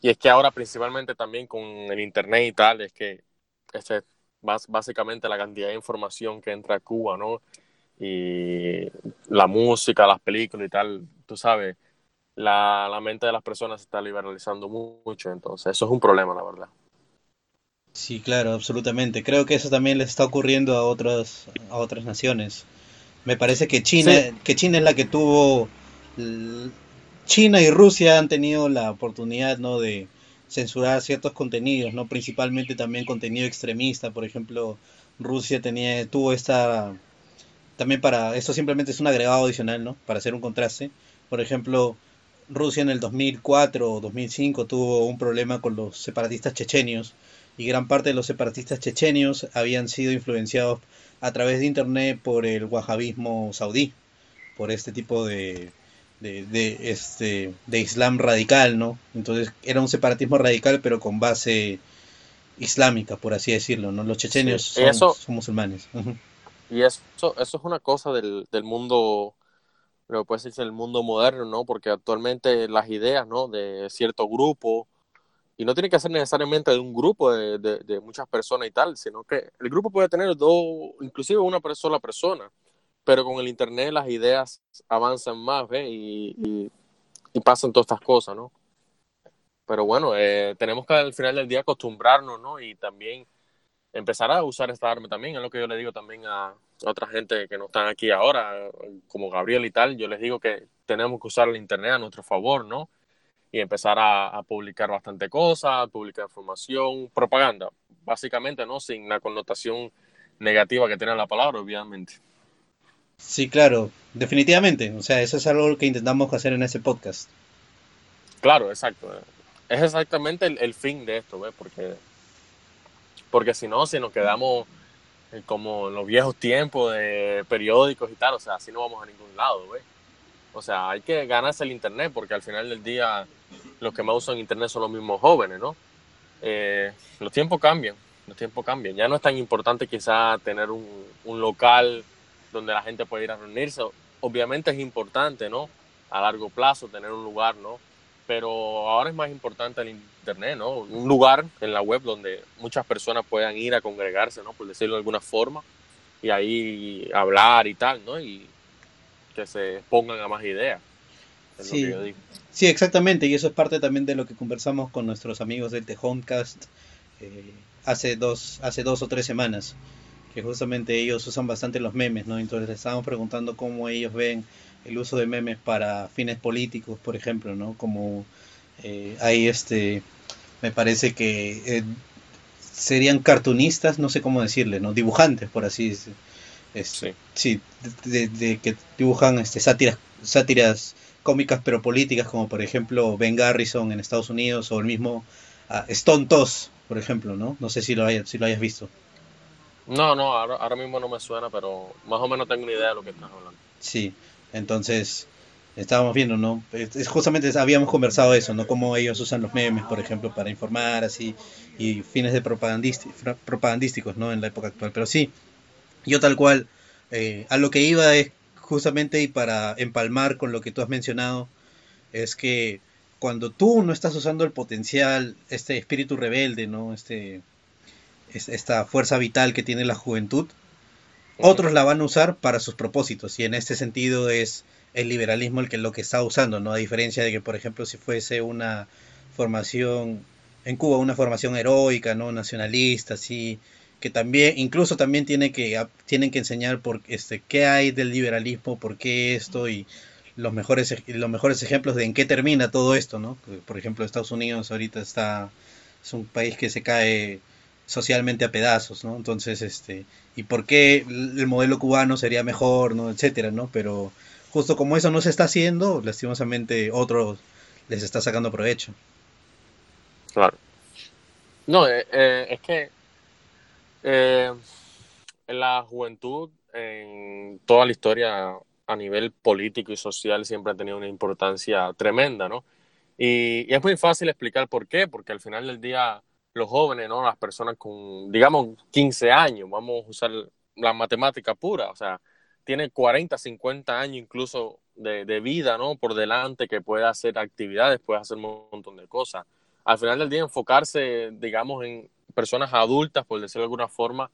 Y es que ahora principalmente también con el internet y tal, es que este, básicamente la cantidad de información que entra a Cuba, ¿no? Y la música, las películas y tal, tú sabes, la, la mente de las personas se está liberalizando mucho, entonces eso es un problema, la verdad. Sí, claro, absolutamente. Creo que eso también le está ocurriendo a otras a otras naciones. Me parece que China que China es la que tuvo China y Rusia han tenido la oportunidad, ¿no? de censurar ciertos contenidos, ¿no? Principalmente también contenido extremista, por ejemplo, Rusia tenía tuvo esta también para, esto simplemente es un agregado adicional, ¿no? Para hacer un contraste. Por ejemplo, Rusia en el 2004 o 2005 tuvo un problema con los separatistas chechenios y gran parte de los separatistas chechenios habían sido influenciados a través de internet por el wahabismo saudí, por este tipo de, de, este, de islam radical, ¿no? Entonces era un separatismo radical pero con base islámica, por así decirlo, ¿no? Los chechenios son, musulmanes. Y eso, eso es una cosa del, del mundo, lo que puede decirse mundo moderno, ¿no? Porque actualmente las ideas, ¿no? De cierto grupo, y no tiene que ser necesariamente de un grupo de, de, muchas personas y tal, sino que el grupo puede tener dos, inclusive una sola persona, pero con el Internet las ideas avanzan más, ¿ves? Y, y, pasan todas estas cosas, ¿no? Pero bueno, eh, tenemos que al final del día acostumbrarnos, ¿no? Y también empezar a usar esta arma también, es lo que yo le digo también a otra gente que no están aquí ahora, como Gabriel y tal, yo les digo que tenemos que usar el Internet a nuestro favor, ¿no? Y empezar a, publicar bastante cosas, publicar información, propaganda, básicamente, ¿no? Sin la connotación negativa que tiene la palabra, obviamente. Sí, claro, definitivamente. O sea, eso es algo que intentamos hacer en ese podcast. Claro, exacto. Es exactamente el, el fin de esto, ¿ves? Porque porque si no, si nos quedamos eh, como en los viejos tiempos de periódicos y tal, o sea, así no vamos a ningún lado, ¿ves? O sea, hay que ganarse el Internet porque al final del día los que más usan Internet son los mismos jóvenes, ¿no? Eh, los tiempos cambian, los tiempos cambian. Ya no es tan importante quizá tener un, un local donde la gente pueda ir a reunirse. Obviamente es importante, ¿no? A largo plazo tener un lugar, ¿no? Pero ahora es más importante el Internet, ¿no? Un lugar en la web donde muchas personas puedan ir a congregarse, ¿no? Por decirlo de alguna forma, y ahí hablar y tal, ¿no? Y que se pongan a más ideas. Sí. sí, exactamente, y eso es parte también de lo que conversamos con nuestros amigos del The Homecast eh, hace, dos, hace dos o tres semanas, que justamente ellos usan bastante los memes, ¿no? Entonces les estábamos preguntando cómo ellos ven el uso de memes para fines políticos, por ejemplo, ¿no? Como eh, hay este me parece que eh, serían cartunistas, no sé cómo decirle, ¿no? Dibujantes, por así decirlo. Este, sí, de, que dibujan este, sátiras, sátiras cómicas pero políticas, como por ejemplo Ben Garrison en Estados Unidos o el mismo uh, Stone Toss, por ejemplo, ¿no? No sé si lo, hayas, si lo hayas visto. No, no, ahora, ahora mismo no me suena, pero más o menos tengo una idea de lo que estás hablando. Sí, entonces estábamos viendo, ¿no? Justamente habíamos conversado eso, ¿no? Cómo ellos usan los memes, por ejemplo, para informar así y fines de propagandísticos, ¿no? En la época actual. Pero sí, yo tal cual, eh, a lo que iba es justamente y para empalmar con lo que tú has mencionado, es que cuando tú no estás usando el potencial, este espíritu rebelde, ¿no? Este, esta fuerza vital que tiene la juventud, otros la van a usar para sus propósitos y en este sentido es el liberalismo el que lo que está usando, ¿no? A diferencia de que, por ejemplo, si fuese una formación en Cuba, una formación heroica, ¿no? Nacionalista, así, que también, incluso también tiene que, tienen que enseñar por, este, qué hay del liberalismo, por qué esto y los mejores, los mejores ejemplos de en qué termina todo esto, ¿no? Por ejemplo, Estados Unidos ahorita está, es un país que se cae socialmente a pedazos, ¿no? Entonces, este, y por qué el modelo cubano sería mejor, ¿no? Etcétera, ¿no? Pero justo como eso no se está haciendo, lastimosamente otros les está sacando provecho. Claro. No, eh, eh, es que eh, la juventud en toda la historia a nivel político y social siempre ha tenido una importancia tremenda, ¿no? Y, es muy fácil explicar por qué, porque al final del día los jóvenes, ¿no? Las personas con, digamos, 15 años, vamos a usar la matemática pura, o sea, tiene 40, 50 años incluso de, de, vida, ¿no? Por delante, que puede hacer actividades, puede hacer un montón de cosas. Al final del día, enfocarse, digamos, en personas adultas, por decirlo de alguna forma,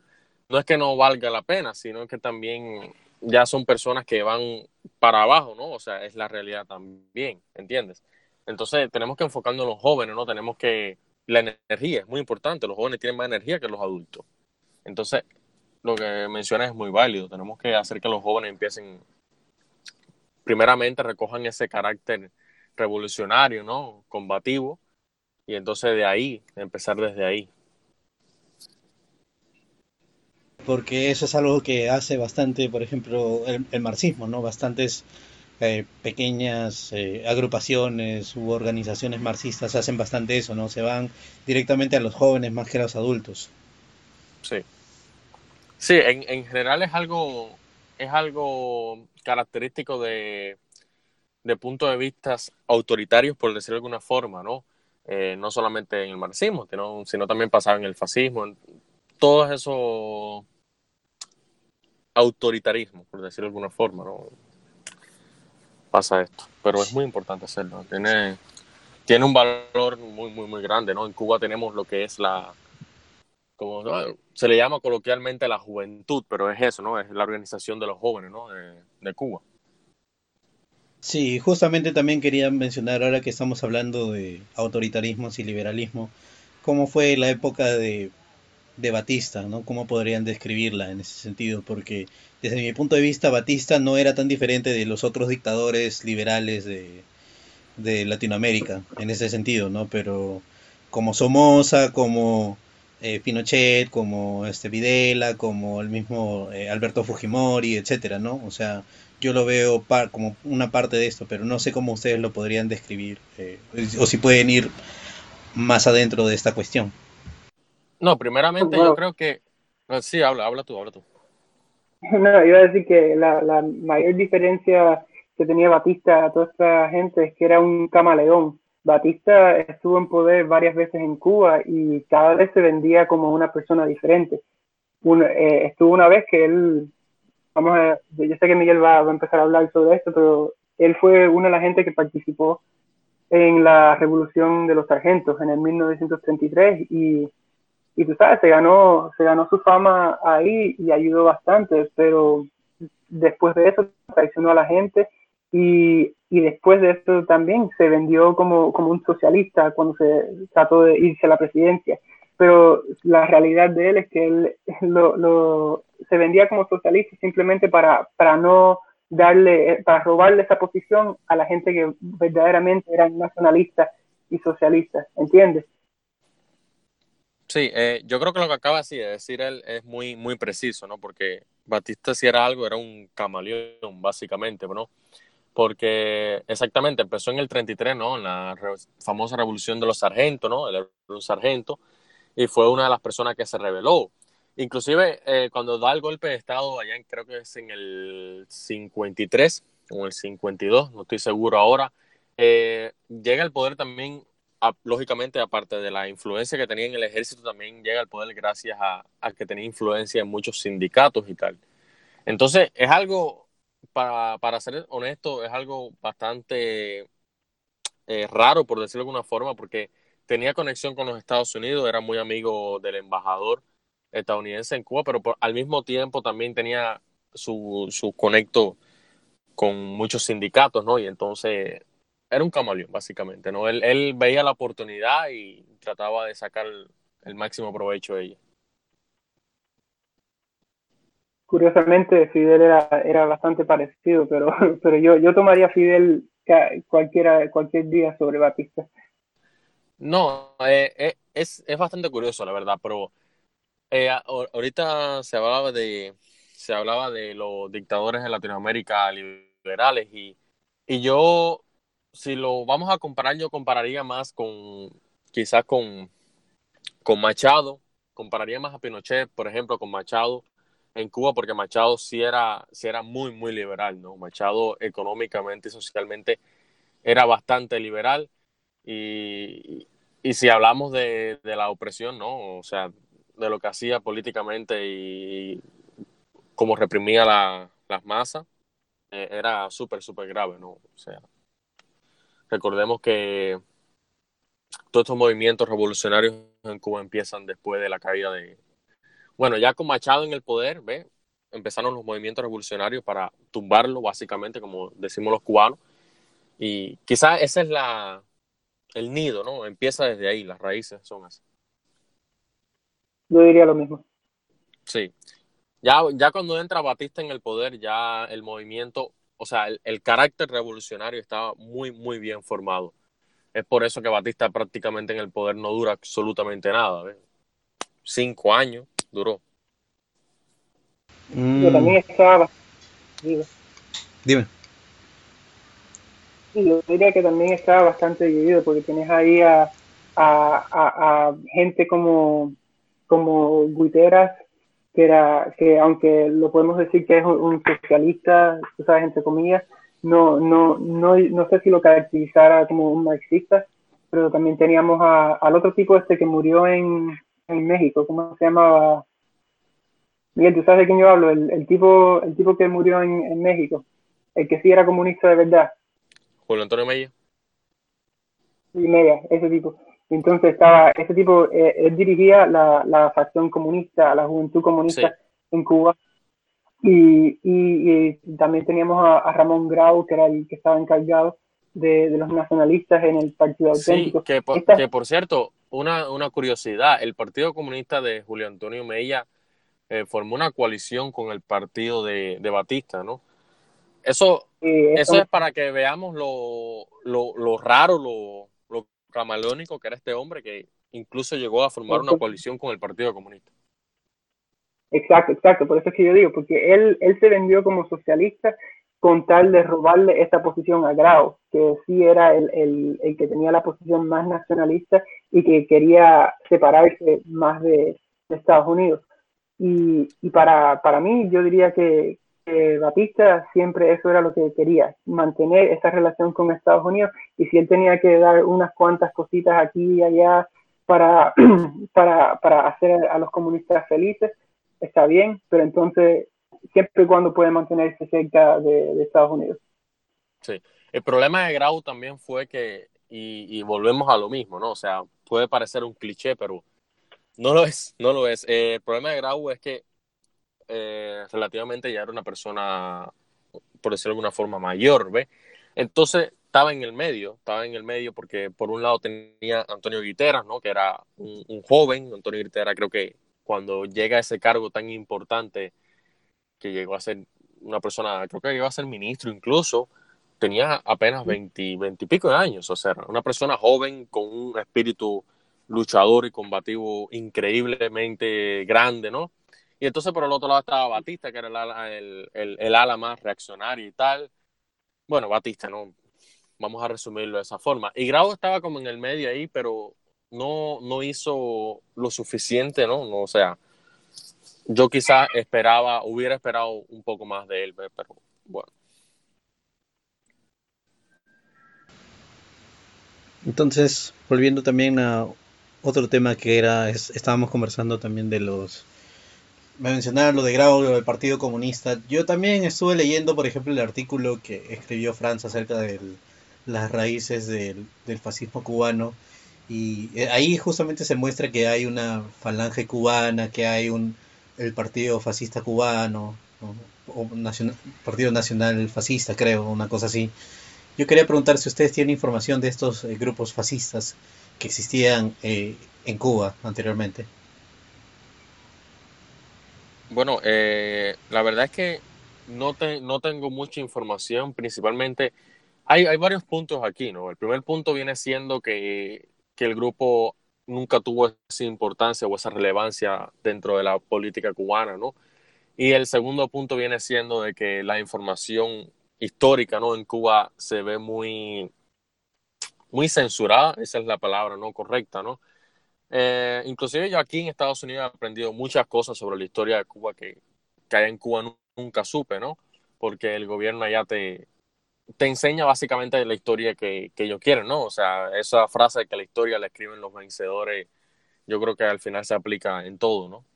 no es que no valga la pena, sino que también ya son personas que van para abajo, ¿no? O sea, es la realidad también, ¿entiendes? Entonces tenemos que enfocarnos en los jóvenes, ¿no? Tenemos que... La energía es muy importante, los jóvenes tienen más energía que los adultos. Entonces, lo que mencionas es muy válido, tenemos que hacer que los jóvenes empiecen, primeramente recojan ese carácter revolucionario, ¿no? Combativo, y entonces de ahí, empezar desde ahí. porque eso es algo que hace bastante, por ejemplo, el, marxismo, ¿no? Bastantes eh, pequeñas eh, agrupaciones u organizaciones marxistas hacen bastante eso, ¿no? Se van directamente a los jóvenes más que a los adultos. Sí. Sí, en, en general es algo, es algo característico de, de puntos de vista autoritarios, por decirlo de alguna forma, ¿no? Eh, no solamente en el marxismo, sino, sino también pasaba en el fascismo, en todos esos autoritarismo, por decirlo de alguna forma, ¿no? Pasa esto. Pero es muy importante hacerlo. Tiene, tiene un valor muy, muy, muy grande, ¿no? En Cuba tenemos lo que es la, como se le llama coloquialmente la juventud, pero es eso, ¿no? Es la organización de los jóvenes, ¿no? De, de Cuba. Sí, justamente también quería mencionar ahora que estamos hablando de autoritarismos y liberalismo, cómo fue la época de de Batista, ¿no? ¿Cómo podrían describirla en ese sentido? Porque desde mi punto de vista Batista no era tan diferente de los otros dictadores liberales de, Latinoamérica en ese sentido, ¿no? Pero como Somoza, como eh, Pinochet, como este Videla, como el mismo eh, Alberto Fujimori, etcétera, ¿no? O sea, yo lo veo como una parte de esto, pero no sé cómo ustedes lo podrían describir eh, o si pueden ir más adentro de esta cuestión. No, primeramente yo creo que... Sí, habla, habla tú, habla tú. [laughs] No, iba a decir que la, la mayor diferencia que tenía Batista a toda esta gente es que era un camaleón. Batista estuvo en poder varias veces en Cuba y cada vez se vendía como una persona diferente. Eh, estuvo una vez que él, vamos a, yo sé que Miguel va, va, a empezar a hablar sobre esto, pero él fue una de las gente que participó en la revolución de los sargentos en el 1933 y y tú sabes, se ganó, se ganó su fama ahí y ayudó bastante, pero después de eso traicionó a la gente y, y después de eso también se vendió como, como un socialista cuando se trató de irse a la presidencia. Pero la realidad de él es que él [laughs] lo, lo, se vendía como socialista simplemente para, para no darle, para robarle esa posición a la gente que verdaderamente eran nacionalistas y socialistas, ¿entiendes? Sí, eh, yo creo que lo que acaba de decir él es muy, muy preciso, ¿no? Porque Batista si era algo, era un camaleón, básicamente, ¿no? Porque exactamente, empezó en el 33, ¿no? En la famosa revolución de los sargentos, ¿no? Él era un sargento y fue una de las personas que se rebeló. Inclusive eh, cuando da el golpe de Estado, allá en, creo que es en el 53 o el 52, no estoy seguro ahora, eh, llega al poder también, lógicamente, aparte de la influencia que tenía en el ejército, también llega al poder gracias a, que tenía influencia en muchos sindicatos y tal. Entonces, es algo, para, para ser honesto, es algo bastante eh, raro, por decirlo de alguna forma, porque tenía conexión con los Estados Unidos, era muy amigo del embajador estadounidense en Cuba, pero al mismo tiempo también tenía su, su conecto con muchos sindicatos, ¿no? Y entonces era un camaleón, básicamente, ¿no? Él, él veía la oportunidad y trataba de sacar el, máximo provecho de ella. Curiosamente, Fidel era, era bastante parecido, pero, [laughs] pero yo, yo tomaría Fidel cualquiera, cualquier día sobre Batista. No, eh, eh, es, es bastante curioso, la verdad, pero eh, ahorita se hablaba de se hablaba de los dictadores en Latinoamérica liberales y, y yo si lo vamos a comparar yo compararía más con quizás con con Machado. Compararía más a Pinochet por ejemplo con Machado en Cuba porque Machado sí era sí era muy muy liberal no Machado económicamente y socialmente era bastante liberal. Y, y si hablamos de, de la opresión no o sea de lo que hacía políticamente y cómo reprimía las masas, eh, era súper, súper grave, ¿no? O sea, recordemos que todos estos movimientos revolucionarios en Cuba empiezan después de la caída de... Bueno, ya con Machado en el poder, ¿ve? Empezaron los movimientos revolucionarios para tumbarlo, básicamente, como decimos los cubanos. Y quizás ese es la, el nido, ¿no? Empieza desde ahí, las raíces son así. Yo diría lo mismo. Sí. Ya, ya cuando entra Batista en el poder, ya el movimiento, o sea, el, carácter revolucionario estaba muy, muy bien formado. Es por eso que Batista prácticamente en el poder no dura absolutamente nada. Cinco años duró. Yo también estaba. Dime. yo diría que también estaba bastante dividido porque tienes ahí a, a gente como como Guiteras, que era, que aunque lo podemos decir que es un, socialista, tú sabes, entre comillas, no, no, no, no sé si lo caracterizara como un marxista, pero también teníamos al otro tipo este que murió en, en México, ¿cómo se llamaba? Miguel, ¿tú sabes de quién yo hablo? El, el tipo, el tipo que murió en, en, México, el que sí era comunista de verdad. Julio Antonio Mella. Sí, Mella, ese tipo. Entonces estaba, ese tipo, eh, él dirigía la, la, facción comunista, la juventud comunista en Cuba. Y, y, también teníamos a, Ramón Grau, que era el que estaba encargado de, de los nacionalistas en el Partido Auténtico. Sí, que por, que por cierto, una, una, curiosidad, el Partido Comunista de Julio Antonio Mella eh, formó una coalición con el partido de, de Batista, ¿no? Eso, eso, es para que veamos lo, lo, lo raro, lo, camaleónico que era este hombre que incluso llegó a formar una coalición con el Partido Comunista. Exacto, exacto, por eso es que yo digo, porque él, él se vendió como socialista con tal de robarle esta posición a Grau, que sí era el, el, el que tenía la posición más nacionalista y que quería separarse más de, de Estados Unidos. Y, y para, para mí, yo diría que, Batista siempre eso era lo que quería, mantener esa relación con Estados Unidos y si él tenía que dar unas cuantas cositas aquí y allá para, [clears throat] para, para hacer a los comunistas felices, está bien, pero entonces siempre y cuando puede mantenerse cerca de, Estados Unidos. Sí, el problema de Grau también fue que, y, volvemos a lo mismo, ¿no? O sea, puede parecer un cliché, pero no lo es, no lo es. Eh, el problema de Grau es que eh, relativamente ya era una persona, por decirlo de alguna forma, mayor, ¿ve? Entonces estaba en el medio, estaba en el medio porque por un lado tenía Antonio Guiteras, ¿no? Que era un, joven, Antonio Guiteras creo que cuando llega a ese cargo tan importante, que llegó a ser una persona, creo que llegó a ser ministro incluso, tenía apenas 20, 20 y pico de años, o sea, una persona joven con un espíritu luchador y combativo increíblemente grande, ¿no? Y entonces por el otro lado estaba Batista, que era el ala, el, el, ala más reaccionario y tal. Bueno, Batista, ¿no? Vamos a resumirlo de esa forma. Y Grau estaba como en el medio ahí, pero no, no hizo lo suficiente, ¿no? no o sea, yo quizás esperaba, hubiera esperado un poco más de él, pero bueno. Entonces, volviendo también a otro tema que era, estábamos conversando también de los, me mencionaron lo de Grau, del Partido Comunista. Yo también estuve leyendo, por ejemplo, el artículo que escribió Franz acerca de las raíces del, fascismo cubano. Y eh, ahí justamente se muestra que hay una falange cubana, que hay un el Partido Fascista Cubano, o Partido Nacional Fascista, creo, una cosa así. Yo quería preguntar si ustedes tienen información de estos eh, grupos fascistas que existían eh, en Cuba anteriormente. Bueno, eh, la verdad es que no, no tengo mucha información, principalmente hay, hay varios puntos aquí, ¿no? El primer punto viene siendo que, que el grupo nunca tuvo esa importancia o esa relevancia dentro de la política cubana, ¿no? Y el segundo punto viene siendo de que la información histórica, ¿no? En Cuba se ve muy, muy censurada, esa es la palabra, ¿no? Correcta, ¿no? Eh, inclusive yo aquí en Estados Unidos he aprendido muchas cosas sobre la historia de Cuba que, que allá en Cuba nunca supe, ¿no? Porque el gobierno allá te, te enseña básicamente la historia que, que ellos quieren, ¿no? O sea, esa frase de que la historia la escriben los vencedores, yo creo que al final se aplica en todo, ¿no?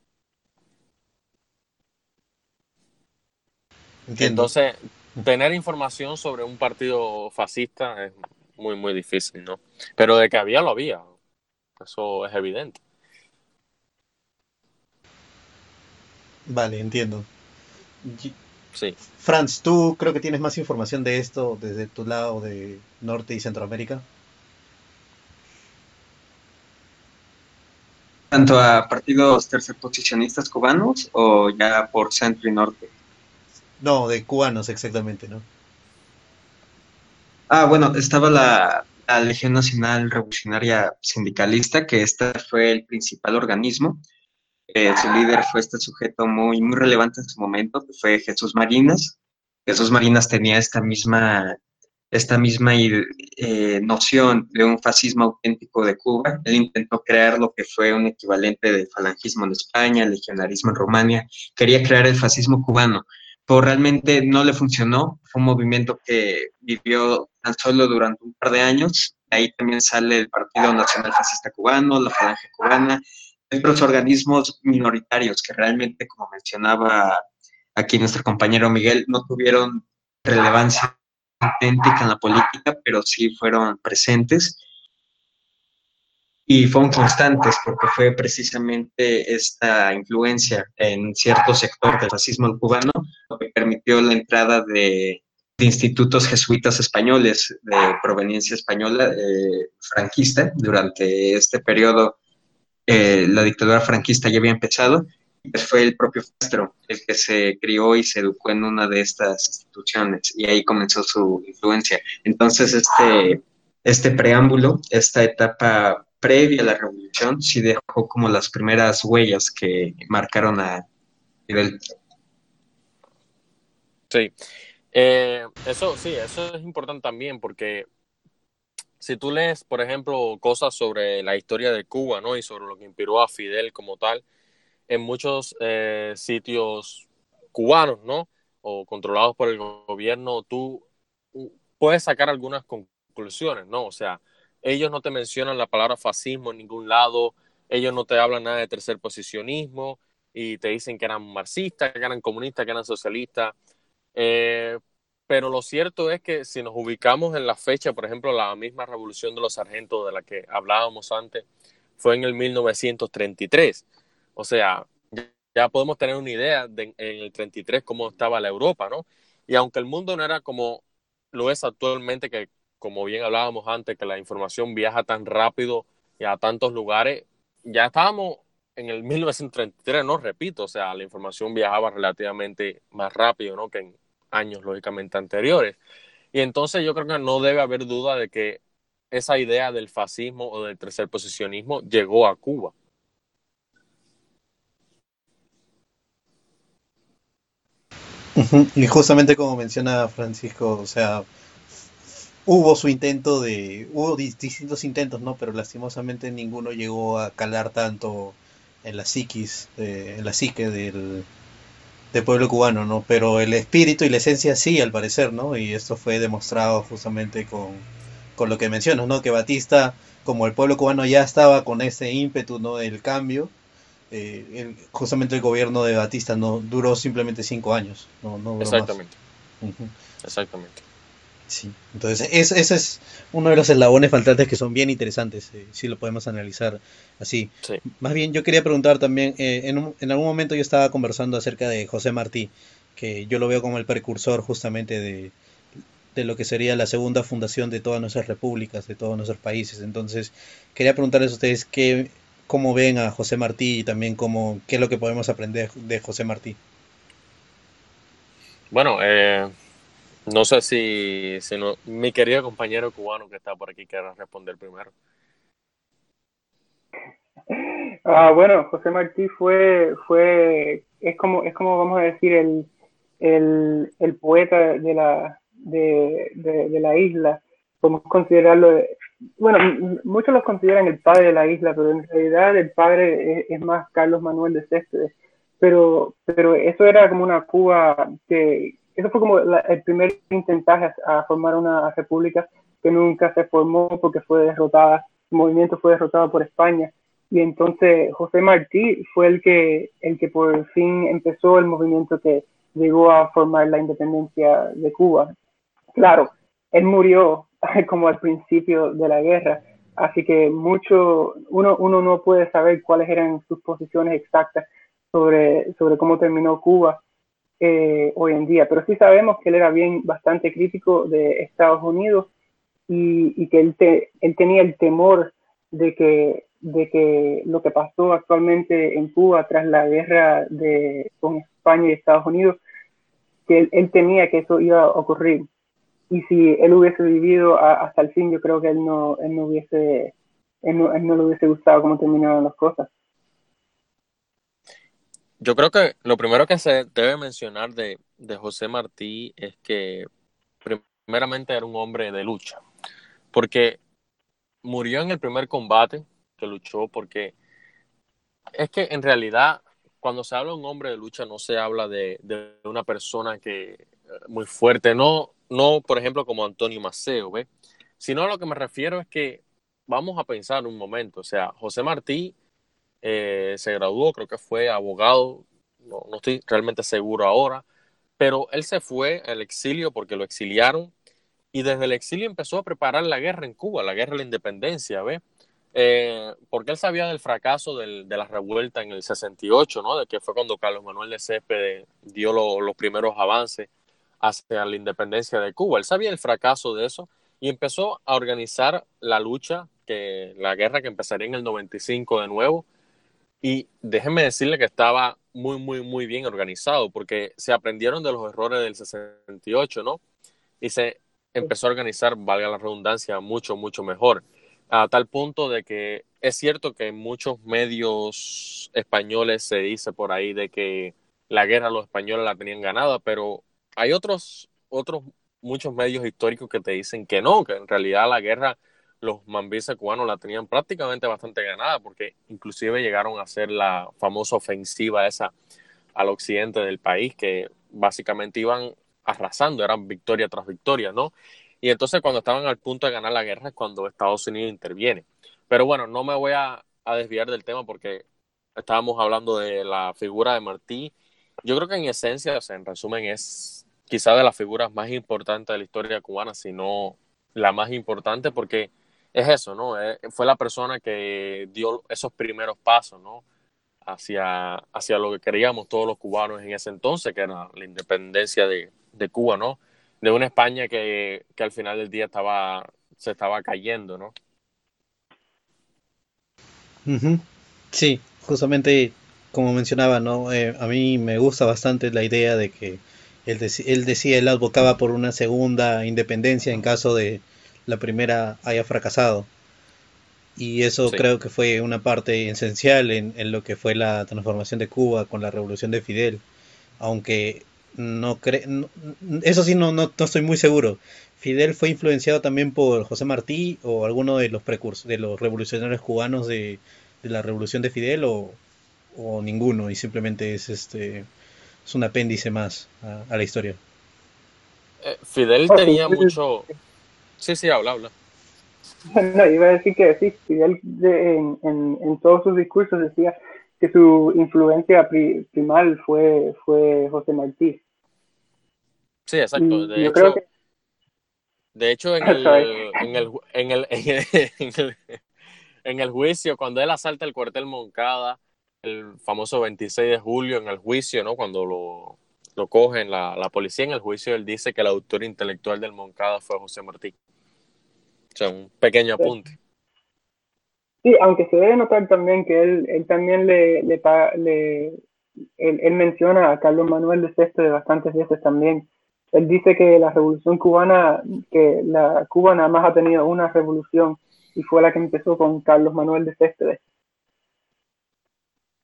Entonces, tener información sobre un partido fascista es muy, muy difícil, ¿no? Pero de que había, lo había. Eso es evidente. Vale, entiendo. Sí. Franz, tú creo que tienes más información de esto desde tu lado de Norte y Centroamérica. ¿Tanto a partidos tercerposicionistas cubanos o ya por centro y norte? No, de cubanos exactamente, ¿no? Ah, bueno, estaba la, Legión Nacional Revolucionaria Sindicalista, que este fue el principal organismo. Eh, su líder fue este sujeto muy, muy relevante en su momento, que fue Jesús Marinas. Jesús Marinas tenía esta misma, esta misma eh, noción de un fascismo auténtico de Cuba. Él intentó crear lo que fue un equivalente de falangismo en España, legionarismo en Rumania. Quería crear el fascismo cubano pero realmente no le funcionó. Fue un movimiento que vivió tan solo durante un par de años. Ahí también sale el Partido Nacional Fascista Cubano, la Falange Cubana, otros organismos minoritarios que realmente, como mencionaba aquí nuestro compañero Miguel, no tuvieron relevancia auténtica en la política, pero sí fueron presentes y fueron constantes porque fue precisamente esta influencia en cierto sector del fascismo cubano lo que permitió la entrada de, institutos jesuitas españoles de proveniencia española eh, franquista durante este periodo eh, la dictadura franquista ya había empezado y pues fue el propio Castro el que se crió y se educó en una de estas instituciones y ahí comenzó su influencia. Entonces este este preámbulo esta etapa previa a la revolución sí dejó como las primeras huellas que marcaron a nivel. Sí, eh, eso sí, eso es importante también porque si tú lees, por ejemplo, cosas sobre la historia de Cuba, ¿no? Y sobre lo que inspiró a Fidel como tal, en muchos eh, sitios cubanos, ¿no? O controlados por el gobierno, tú puedes sacar algunas conclusiones, ¿no? O sea, ellos no te mencionan la palabra fascismo en ningún lado, ellos no te hablan nada de tercer posicionismo y te dicen que eran marxistas, que eran comunistas, que eran socialistas. Eh, pero lo cierto es que si nos ubicamos en la fecha, por ejemplo, la misma revolución de los sargentos de la que hablábamos antes, fue en el 1933. O sea, ya podemos tener una idea de en el 33 cómo estaba la Europa, ¿no? Y aunque el mundo no era como lo es actualmente, que como bien hablábamos antes, que la información viaja tan rápido y a tantos lugares, ya estábamos en el [laughs] 1933, no repito, o sea, la información viajaba relativamente más rápido, ¿no? Que en años, lógicamente, anteriores. Y entonces yo creo que no debe haber duda de que esa idea del fascismo o del tercer posicionismo llegó a Cuba. Y justamente como menciona Francisco, o sea, hubo su intento de, hubo distintos intentos, ¿no? Pero lastimosamente ninguno llegó a calar tanto en la psiquis, en la psique del, del pueblo cubano, ¿no? Pero el espíritu y la esencia sí, al parecer, ¿no? Y esto fue demostrado justamente con, con lo que mencionas, ¿no? Que Batista, como el pueblo cubano ya estaba con ese ímpetu, ¿no? Del cambio, eh, justamente el gobierno de Batista no duró simplemente cinco años. No, no Exactamente. Exactamente. Sí, entonces ese es uno de los eslabones faltantes que son bien interesantes, eh, si lo podemos analizar así. Más bien, yo quería preguntar también, eh, en, en, algún momento yo estaba conversando acerca de José Martí, que yo lo veo como el precursor justamente de, de lo que sería la segunda fundación de todas nuestras repúblicas, de todos nuestros países. Entonces, quería preguntarles a ustedes qué, cómo ven a José Martí y también cómo, qué es lo que podemos aprender de José Martí. Bueno, eh, no sé si, si mi querido compañero cubano que está por aquí quiera responder primero. Ah, bueno, José Martí fue, fue, es como, es como vamos a decir el, el, el poeta de la, de, de, la isla. Podemos considerarlo, bueno, muchos los consideran el padre de la isla, pero en realidad el padre es, más Carlos Manuel de Céspedes. Pero, pero eso era como una Cuba que, eso fue como el primer intentaje a, formar una república que nunca se formó porque fue derrotada, el movimiento fue derrotado por España. Y entonces José Martí fue el que, el que por fin empezó el movimiento que llegó a formar la independencia de Cuba. Claro, él murió [laughs] como al principio de la guerra. Así que mucho, uno, uno no puede saber cuáles eran sus posiciones exactas sobre, sobre cómo terminó Cuba eh, hoy en día, pero sí sabemos que él era bien bastante crítico de Estados Unidos y, que él, él tenía el temor de que, de que lo que pasó actualmente en Cuba tras la guerra de, con España y Estados Unidos, que él, él temía que eso iba a ocurrir y si él hubiese vivido hasta el fin, yo creo que él no, él no hubiese, él no, él no le hubiese gustado cómo terminaron las cosas. Yo creo que lo primero que se debe mencionar de, de José Martí es que primeramente era un hombre de lucha, porque murió en el primer combate que luchó, porque es que en realidad cuando se habla de un hombre de lucha no se habla de, de una persona que muy fuerte, no, no, por ejemplo, como Antonio Maceo, ¿ves? Sino a lo que me refiero es que vamos a pensar un momento, o sea, José Martí eh, se graduó, creo que fue abogado, no, estoy realmente seguro ahora, pero él se fue al exilio porque lo exiliaron y desde el exilio empezó a preparar la guerra en Cuba, la guerra de la independencia, ¿ves? Eh, porque él sabía del fracaso de la revuelta en el 68, ¿no? De que fue cuando Carlos Manuel de Céspedes dio lo, los primeros avances hacia la independencia de Cuba. Él sabía el fracaso de eso y empezó a organizar la lucha, que la guerra que empezaría en el 95 de nuevo. Y déjenme decirle que estaba muy, muy, muy bien organizado, porque se aprendieron de los errores del 68, ¿no? Y se empezó a organizar, valga la redundancia, mucho, mucho mejor. A tal punto de que es cierto que en muchos medios españoles se dice por ahí de que la guerra los españoles la tenían ganada, pero hay otros, otros muchos medios históricos que te dicen que no, que en realidad la guerra los mambises cubanos la tenían prácticamente bastante ganada, porque inclusive llegaron a hacer la famosa ofensiva esa al occidente del país, que básicamente iban arrasando, eran victoria tras victoria, ¿no? Y entonces cuando estaban al punto de ganar la guerra es cuando Estados Unidos interviene. Pero bueno, no me voy a, desviar del tema porque estábamos hablando de la figura de Martí. Yo creo que en esencia, en resumen, es quizá de las figuras más importantes de la historia cubana, si no la más importante, porque es eso, ¿no? Eh, fue la persona que dio esos primeros pasos, ¿no? Hacia, hacia lo que queríamos todos los cubanos en ese entonces, que era la independencia de, de Cuba, ¿no? De una España que, que, al final del día estaba, se estaba cayendo, ¿no? Sí, justamente como mencionaba, ¿no? Eh, a mí me gusta bastante la idea de que él, decía, él advocaba por una segunda independencia en caso de la primera haya fracasado. Y eso creo que fue una parte esencial en, en, lo que fue la transformación de Cuba con la revolución de Fidel. Aunque no creo, eso sí no, no, no, estoy muy seguro. Fidel fue influenciado también por José Martí o alguno de los precursores, de los revolucionarios cubanos de, de la revolución de Fidel o, o, ninguno y simplemente es este es un apéndice más a, a la historia. Eh, Fidel tenía mucho... Sí, sí, habla, habla. No, iba a decir que sí, Fidel de, en, en, en, todos sus discursos decía que su influencia pri, primal fue, fue José Martí. Sí, exacto. De, hecho, que... de hecho, en [laughs] el, en el, en el, [laughs] en el, en el juicio, cuando él asalta el cuartel Moncada, el famoso 26 de julio, en el juicio, ¿no? Cuando lo, lo cogen la, la policía en el juicio, él dice que el autor intelectual del Moncada fue José Martí. O sea, un pequeño apunte. Sí, aunque se debe notar también que él, él también le, le, le él, él, menciona a Carlos Manuel de Céspedes bastantes veces también. Él dice que la revolución cubana, que la Cuba nada más ha tenido una revolución y fue la que empezó con Carlos Manuel de Céspedes.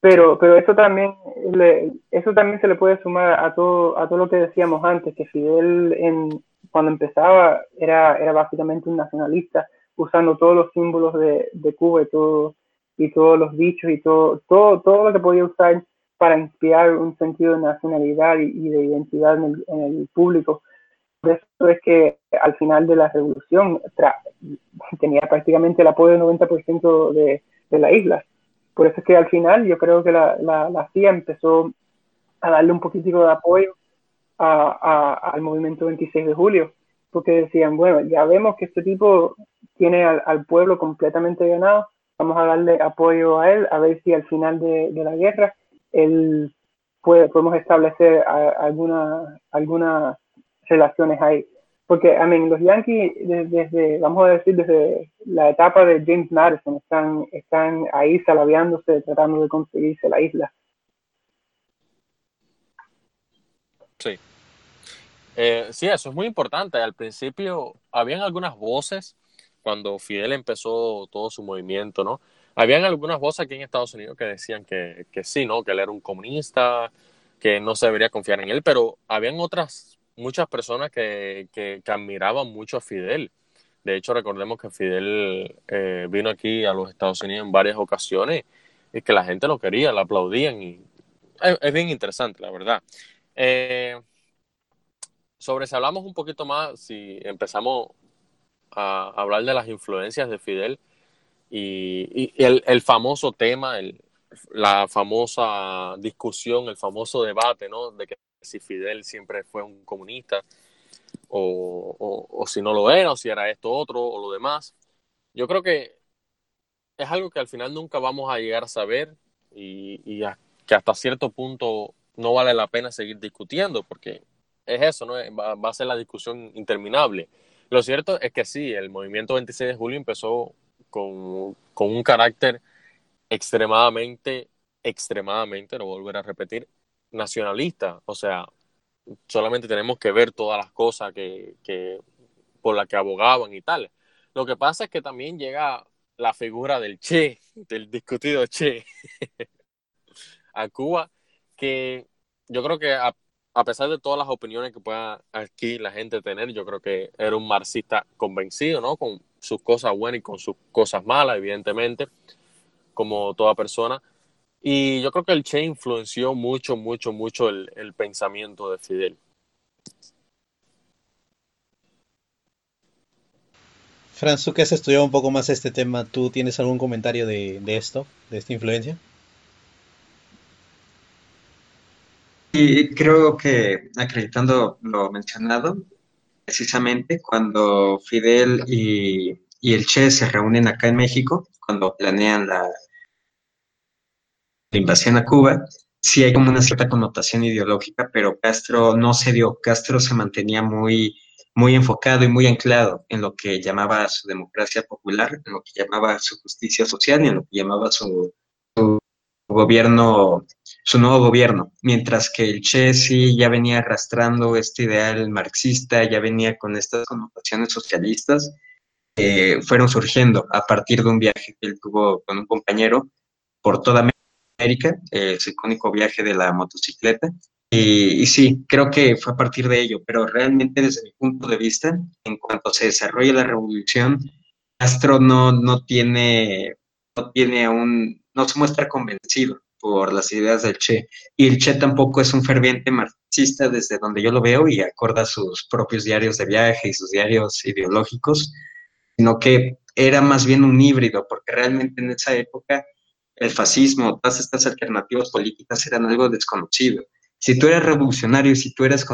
Pero, pero eso también le, eso también se le puede sumar a todo, a todo lo que decíamos antes, que Fidel en, cuando empezaba era, era básicamente un nacionalista, usando todos los símbolos de, de Cuba y, todo, y todos los dichos y todo, todo, todo lo que podía usar para inspirar un sentido de nacionalidad y, y de identidad en el, en el, público. Por eso es que al final de la revolución tenía prácticamente el apoyo del 90% de, de la isla. Por eso es que al final yo creo que la, la, la CIA empezó a darle un poquitico de apoyo a, al movimiento 26 de julio, porque decían, bueno, ya vemos que este tipo tiene al, al, pueblo completamente ganado, vamos a darle apoyo a él, a ver si al final de, la guerra él puede, podemos establecer a, alguna, algunas relaciones ahí. Porque, I mean, los Yankees, desde, vamos a decir, desde la etapa de James Madison, están, están ahí salabeándose, tratando de conseguirse la isla. Sí. Eh, sí, eso es muy importante. Al principio habían algunas voces cuando Fidel empezó todo su movimiento, ¿no? Habían algunas voces aquí en Estados Unidos que decían que, que sí, ¿no? Que él era un comunista, que no se debería confiar en él, pero habían otras muchas personas que, que, admiraban mucho a Fidel. De hecho, recordemos que Fidel eh, vino aquí a los Estados Unidos en varias ocasiones y que la gente lo quería, lo aplaudían y es, es bien interesante, la verdad. Eh, sobre si hablamos un poquito más, si empezamos a hablar de las influencias de Fidel y, el, famoso tema, el, la famosa discusión, el famoso debate, ¿no? De que si Fidel siempre fue un comunista o, o, si no lo era, o si era esto otro o lo demás. Yo creo que es algo que al final nunca vamos a llegar a saber y, que hasta cierto punto no vale la pena seguir discutiendo porque es eso, ¿no? Va, a ser la discusión interminable. Lo cierto es que sí, el movimiento 26 de julio empezó con, con un carácter extremadamente, extremadamente, lo volver a repetir, nacionalista. O sea, solamente tenemos que ver todas las cosas que, que por las que abogaban y tal. Lo que pasa es que también llega la figura del Che, del discutido Che, [laughs] a Cuba, que yo creo que a, pesar de todas las opiniones que pueda aquí la gente tener, yo creo que era un marxista convencido, ¿no? Con sus cosas buenas y con sus cosas malas, evidentemente, como toda persona. Y yo creo que el Che influenció mucho, mucho, mucho el, pensamiento de Fidel. Franz, tú que has estudiado un poco más este tema, ¿tú tienes algún comentario de, de esto, de esta influencia? Y creo que acreditando lo mencionado, precisamente cuando Fidel y, y, el Che se reúnen acá en México, cuando planean la, invasión a Cuba, sí hay como una cierta connotación ideológica, pero Castro no se dio, Castro se mantenía muy, muy enfocado y muy anclado en lo que llamaba su democracia popular, en lo que llamaba su justicia social y en lo que llamaba su, su gobierno, su nuevo gobierno, mientras que el Che sí ya venía arrastrando este ideal marxista, ya venía con estas connotaciones socialistas, eh, fueron surgiendo a partir de un viaje que él tuvo con un compañero por toda América, eh, ese icónico viaje de la motocicleta. Y, y, sí, creo que fue a partir de ello, pero realmente desde mi punto de vista, en cuanto se desarrolla la revolución, Castro no, no tiene, no tiene aún, no se muestra convencido por las ideas del Che. Y el Che tampoco es un ferviente marxista desde donde yo lo veo y acorda sus propios diarios de viaje y sus diarios ideológicos, sino que era más bien un híbrido, porque realmente en esa época el fascismo, todas estas alternativas políticas eran algo desconocido. Si tú eras revolucionario, si tú eras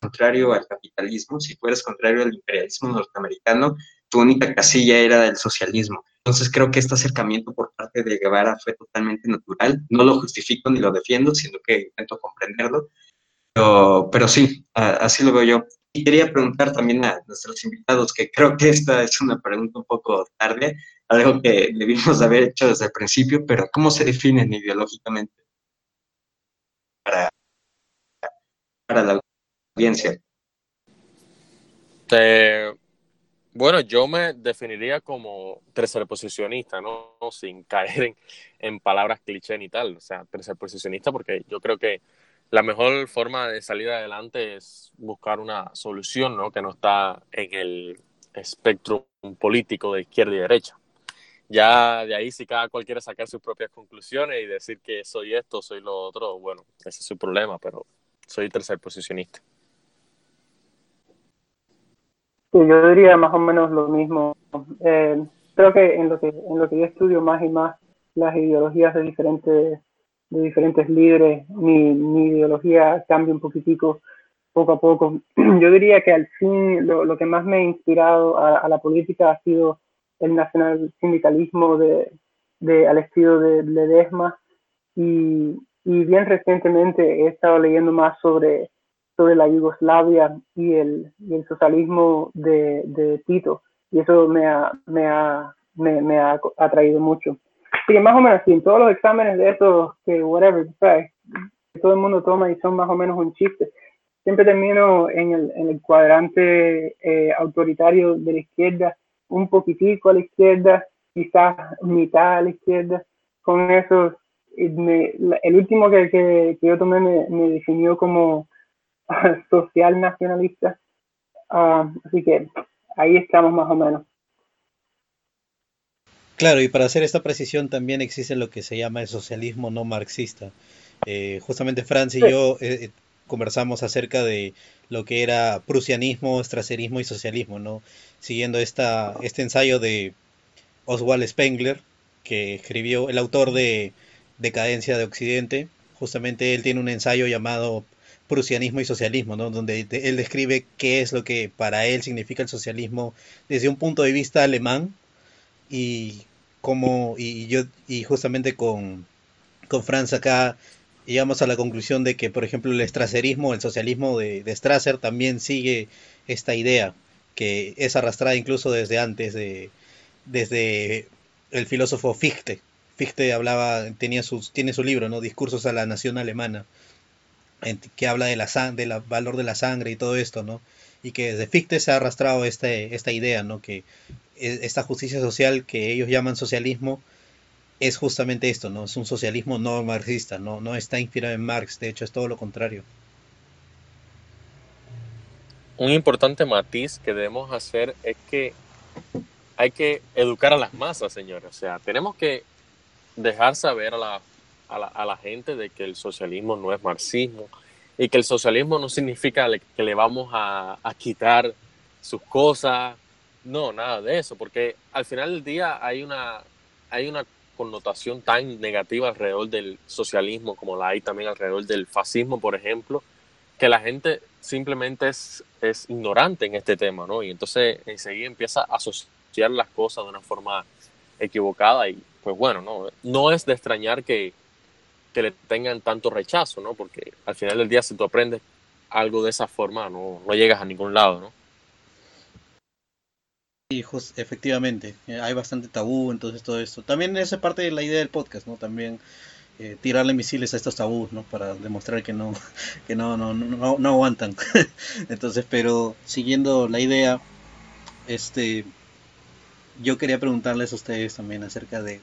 contrario al capitalismo, si tú eras contrario al imperialismo norteamericano, tu única casilla era el socialismo. Entonces creo que este acercamiento por parte de Guevara fue totalmente natural. No lo justifico ni lo defiendo, sino que intento comprenderlo. Pero, pero sí, así lo veo yo. Y quería preguntar también a nuestros invitados, que creo que esta es una pregunta un poco tarde, algo que debimos haber hecho desde el principio, pero ¿cómo se definen ideológicamente para, para la audiencia? Eh, bueno, yo me definiría como tercerposicionista, ¿no? Sin caer en, en palabras cliché ni tal. O sea, tercerposicionista porque yo creo que la mejor forma de salir adelante es buscar una solución, ¿no? Que no está en el espectro político de izquierda y derecha. Ya de ahí si cada cual quiere sacar sus propias conclusiones y decir que soy esto, soy lo otro, bueno, ese es su problema, pero soy tercerposicionista. Yo diría más o menos lo mismo. Eh, creo que en lo que en lo que yo estudio más y más las ideologías de diferentes de diferentes líderes, mi, mi ideología cambia un poquitico poco a poco. [clears throat] Yo diría que al fin lo, lo que más me ha inspirado a, a, la política ha sido el nacional sindicalismo de, de al estilo de Ledesma y, y bien recientemente he estado leyendo más sobre sobre la Yugoslavia y el, y el socialismo de, de, Tito, y eso me ha, me ha, me, me ha atraído mucho. Sí, más o menos, en todos los exámenes de estos, que whatever, ¿sabes? que todo el mundo toma y son más o menos un chiste, siempre termino en el, en el cuadrante eh, autoritario de la izquierda, un poquitico a la izquierda, quizás mitad a la izquierda. Con eso, me, el último que, que, que yo tomé me, me definió como [laughs] social nacionalista. Uh, así que ahí estamos más o menos. Claro, y para hacer esta precisión también existe lo que se llama el socialismo no marxista. Eh, justamente Franz y sí. yo eh, eh, conversamos acerca de lo que era prusianismo, estracerismo y socialismo, ¿no? Siguiendo esta, este ensayo de Oswald Spengler, que escribió el autor de Decadencia de Occidente. Justamente él tiene un ensayo llamado prusianismo y socialismo, ¿no? donde él describe qué es lo que para él significa el socialismo desde un punto de vista alemán y cómo, y yo, y justamente con, con Franz acá llegamos a la conclusión de que, por ejemplo, el estracerismo, el socialismo de, de Strasser también sigue esta idea que es arrastrada incluso desde antes de, desde el filósofo Fichte. Fichte hablaba, tenía sus, tiene su libro, ¿no? Discursos a la nación alemana, que habla de la del valor de la sangre y todo esto, ¿no? Y que desde Fichte se ha arrastrado este, esta idea, ¿no? Que esta justicia social que ellos llaman socialismo es justamente esto, ¿no? Es un socialismo no marxista, no, no está inspirado en Marx, de hecho es todo lo contrario. Un importante matiz que debemos hacer es que hay que educar a las masas, señores. O sea, tenemos que dejar saber a la a la, a la, gente de que el socialismo no es marxismo y que el socialismo no significa le, que le vamos a, a, quitar sus cosas, no, nada de eso, porque al final del día hay una, hay una connotación tan negativa alrededor del socialismo como la hay también alrededor del fascismo, por ejemplo, que la gente simplemente es, es ignorante en este tema, ¿no? Y entonces enseguida empieza a asociar las cosas de una forma equivocada y pues bueno, no, no es de extrañar que, que le tengan tanto rechazo, ¿no? Porque al final del día, si tú aprendes algo de esa forma, no, no llegas a ningún lado, ¿no? Sí, efectivamente, eh, hay bastante tabú, entonces todo esto. También esa es parte de la idea del podcast, ¿no? También eh, tirarle misiles a estos tabús, ¿no? Para demostrar que no, [laughs] que no, no, no, no aguantan. [laughs] entonces, pero siguiendo la idea, este, yo quería preguntarles a ustedes también acerca de,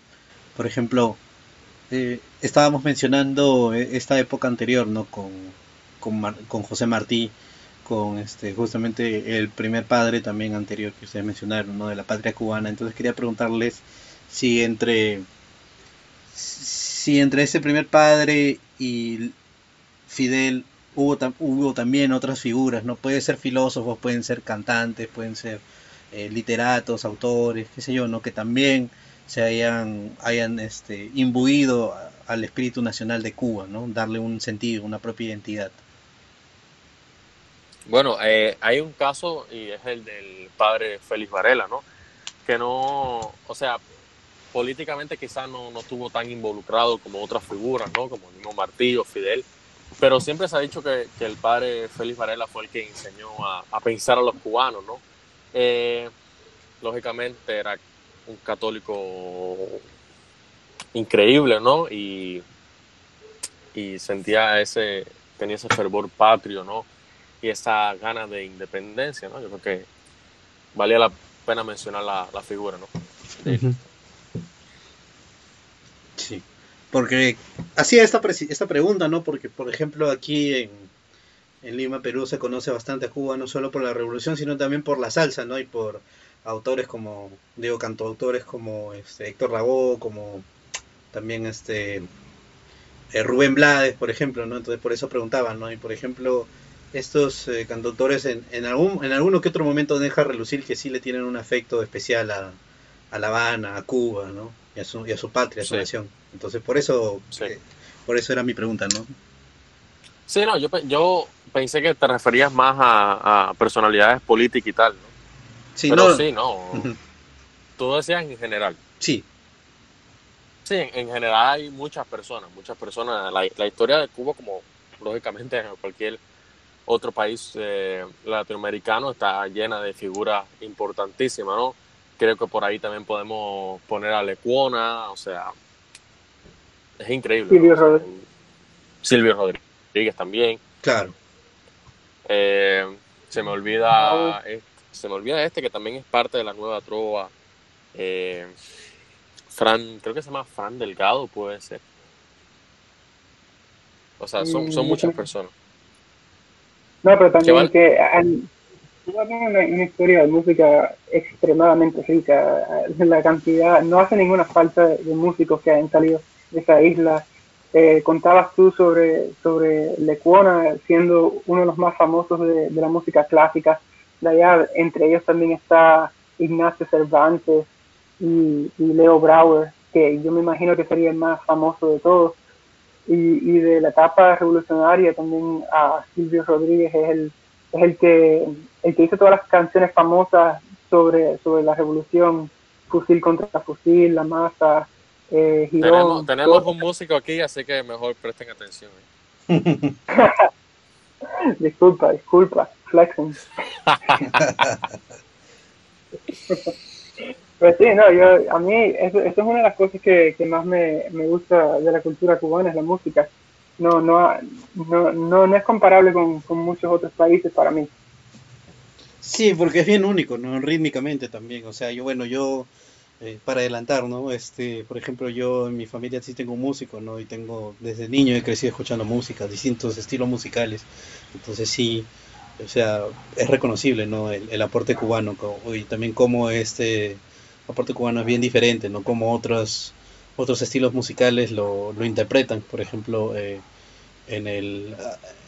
por ejemplo, eh, estábamos mencionando e, esta época anterior, ¿no? Con, con, José Martí, con este, justamente el primer padre también anterior que ustedes mencionaron, ¿no? De la patria cubana. Entonces quería preguntarles si entre, si entre ese primer padre y Fidel hubo, hubo también otras figuras, ¿no? Pueden ser filósofos, pueden ser cantantes, pueden ser eh, literatos, autores, qué sé yo, ¿no? Que también se hayan, hayan este, imbuido al espíritu nacional de Cuba, ¿no? Darle un sentido, una propia identidad. Bueno, eh, hay un caso y es el del padre Félix Varela, ¿no? Que no, o sea, políticamente quizás no, no estuvo tan involucrado como otras figuras, ¿no? Como Nino Martillo, Fidel, pero siempre se ha dicho que, que, el padre Félix Varela fue el que enseñó a, a pensar a los cubanos, ¿no? Eh, lógicamente era un católico increíble, ¿no? Y, y sentía ese, tenía ese fervor patrio, ¿no? Y esa ganas de independencia, ¿no? Yo creo que valía la pena mencionar la, la figura, ¿no? Sí, porque hacía esta, esta pregunta, ¿no? Porque, por ejemplo, aquí en, en Lima, Perú, se conoce bastante a Cuba, no solo por la revolución, sino también por la salsa, ¿no? Y por autores como, digo, cantoautores como este, Héctor Lavoe, como también este eh, Rubén Blades, por ejemplo, ¿no? Entonces por eso preguntaban, ¿no? Y por ejemplo, estos eh, cantautores en, en, algún, en alguno que otro momento deja relucir que sí le tienen un afecto especial a, a La Habana, a Cuba, ¿no? Y a su, y a su patria, a su nación. Entonces por eso, eh, por eso era mi pregunta, ¿no? Sí, no, yo, yo pensé que te referías más a, a personalidades políticas y tal, ¿no? Sí, Pero no. sí, no. Tú decías en general. Sí. Sí, en, en general hay muchas personas, muchas personas. La, la, historia de Cuba, como lógicamente en cualquier otro país eh, latinoamericano, está llena de figuras importantísimas, ¿no? Creo que por ahí también podemos poner a Lecuona, o sea, es increíble. Silvio Rodríguez. Silvio Rodríguez también. Claro. Eh, se me olvida se me olvida este que también es parte de la nueva trova. Eh, Fran, creo que se llama Fran Delgado, puede ser. O sea, son, son muchas personas. No, pero también que tiene una, una, historia de música extremadamente rica. [laughs] La cantidad, no hace ninguna falta de músicos que hayan salido de esa isla. Eh, contabas tú sobre, sobre Lecuona siendo uno de los más famosos de, de la música clásica de allá, entre ellos también está Ignacio Cervantes y, y, Leo Brauer, que yo me imagino que sería el más famoso de todos. Y, y de la etapa revolucionaria también a Silvio Rodríguez es el, es el que el que hizo todas las canciones famosas sobre, sobre la revolución, fusil contra fusil, la masa, eh, Girón, tenemos, tenemos un músico aquí, así que mejor presten atención. [laughs] [laughs] disculpa, disculpa, flexing. [laughs] pues sí, no, yo, a mí eso, eso, es una de las cosas que, que más me, me, gusta de la cultura cubana, es la música. No, no, no, no, no es comparable con, con, muchos otros países para mí. Sí, porque es bien único, ¿no? Rítmicamente también. O sea, yo, bueno, yo, eh, para adelantar, ¿no? Este, por ejemplo, yo en mi familia sí tengo un músico, ¿no? Y tengo, desde niño he crecido escuchando música, distintos estilos musicales. Entonces sí, o sea, es reconocible, ¿no? El, el aporte cubano y también como este aporte cubano es bien diferente, ¿no? Como otros otros estilos musicales lo, lo interpretan, por ejemplo, eh, en el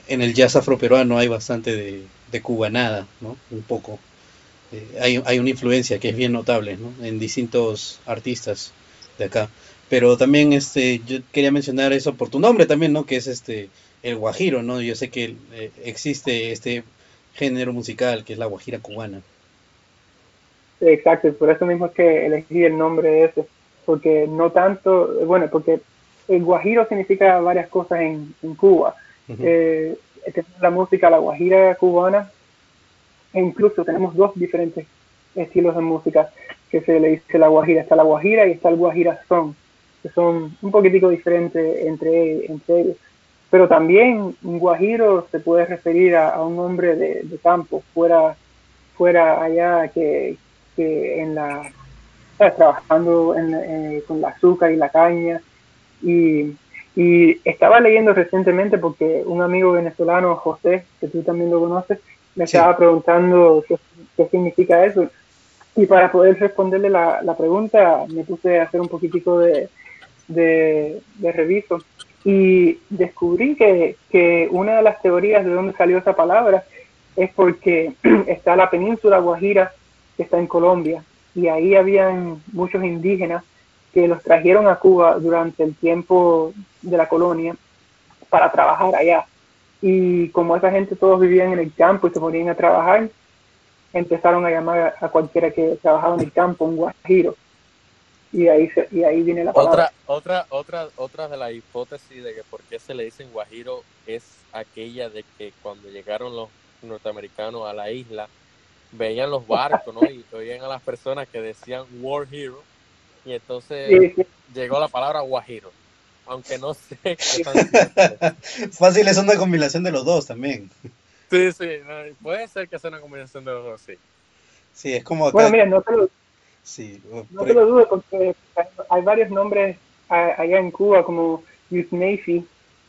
en el jazz afroperuano hay bastante de, de cubanada, ¿no? Un poco. Eh, hay, hay una influencia que es bien notable, ¿no? En distintos artistas de acá. Pero también este yo quería mencionar eso por tu nombre también, ¿no? Que es este el guajiro, ¿no? Yo sé que eh, existe este género musical que es la guajira cubana. Exacto, por eso mismo es que elegí el nombre ese, porque no tanto, bueno, porque el guajiro significa varias cosas en, en Cuba. Uh -huh. eh, la música, la guajira cubana, e incluso tenemos dos diferentes estilos de música que se le dice la guajira. Está la guajira y está el guajira son, que son un poquitico diferentes entre, entre ellos pero también un guajiro se puede referir a, a un hombre de, de, campo, fuera, fuera allá que, que en la, trabajando en, con la azúcar y la caña. Y, y estaba leyendo recientemente porque un amigo venezolano, José, que tú también lo conoces, me estaba preguntando qué, qué, significa eso. Y para poder responderle la, la, pregunta, me puse a hacer un poquitico de, de, de reviso y descubrí que, que, una de las teorías de dónde salió esa palabra es porque [clears throat] está la península Guajira, que está en Colombia, y ahí habían muchos indígenas que los trajeron a Cuba durante el tiempo de la colonia para trabajar allá. Y como esa gente todos vivían en el campo y se ponían a trabajar, empezaron a llamar a cualquiera que trabajaba en el campo un guajiro y ahí y ahí viene la palabra. Otra, otra, otra, otra de las hipótesis de que por qué se le dicen guajiro es aquella de que cuando llegaron los norteamericanos a la isla, veían los barcos, ¿no? Y oían a las personas que decían War Hero, y entonces llegó la palabra guajiro. Aunque no sé qué [laughs] Fácil, es una combinación de los dos también. Sí, sí, puede ser que sea una combinación de los dos, sí. Sí, es como Bueno, mira, no te lo, no te lo dudo porque hay varios nombres allá en Cuba como Youth Navy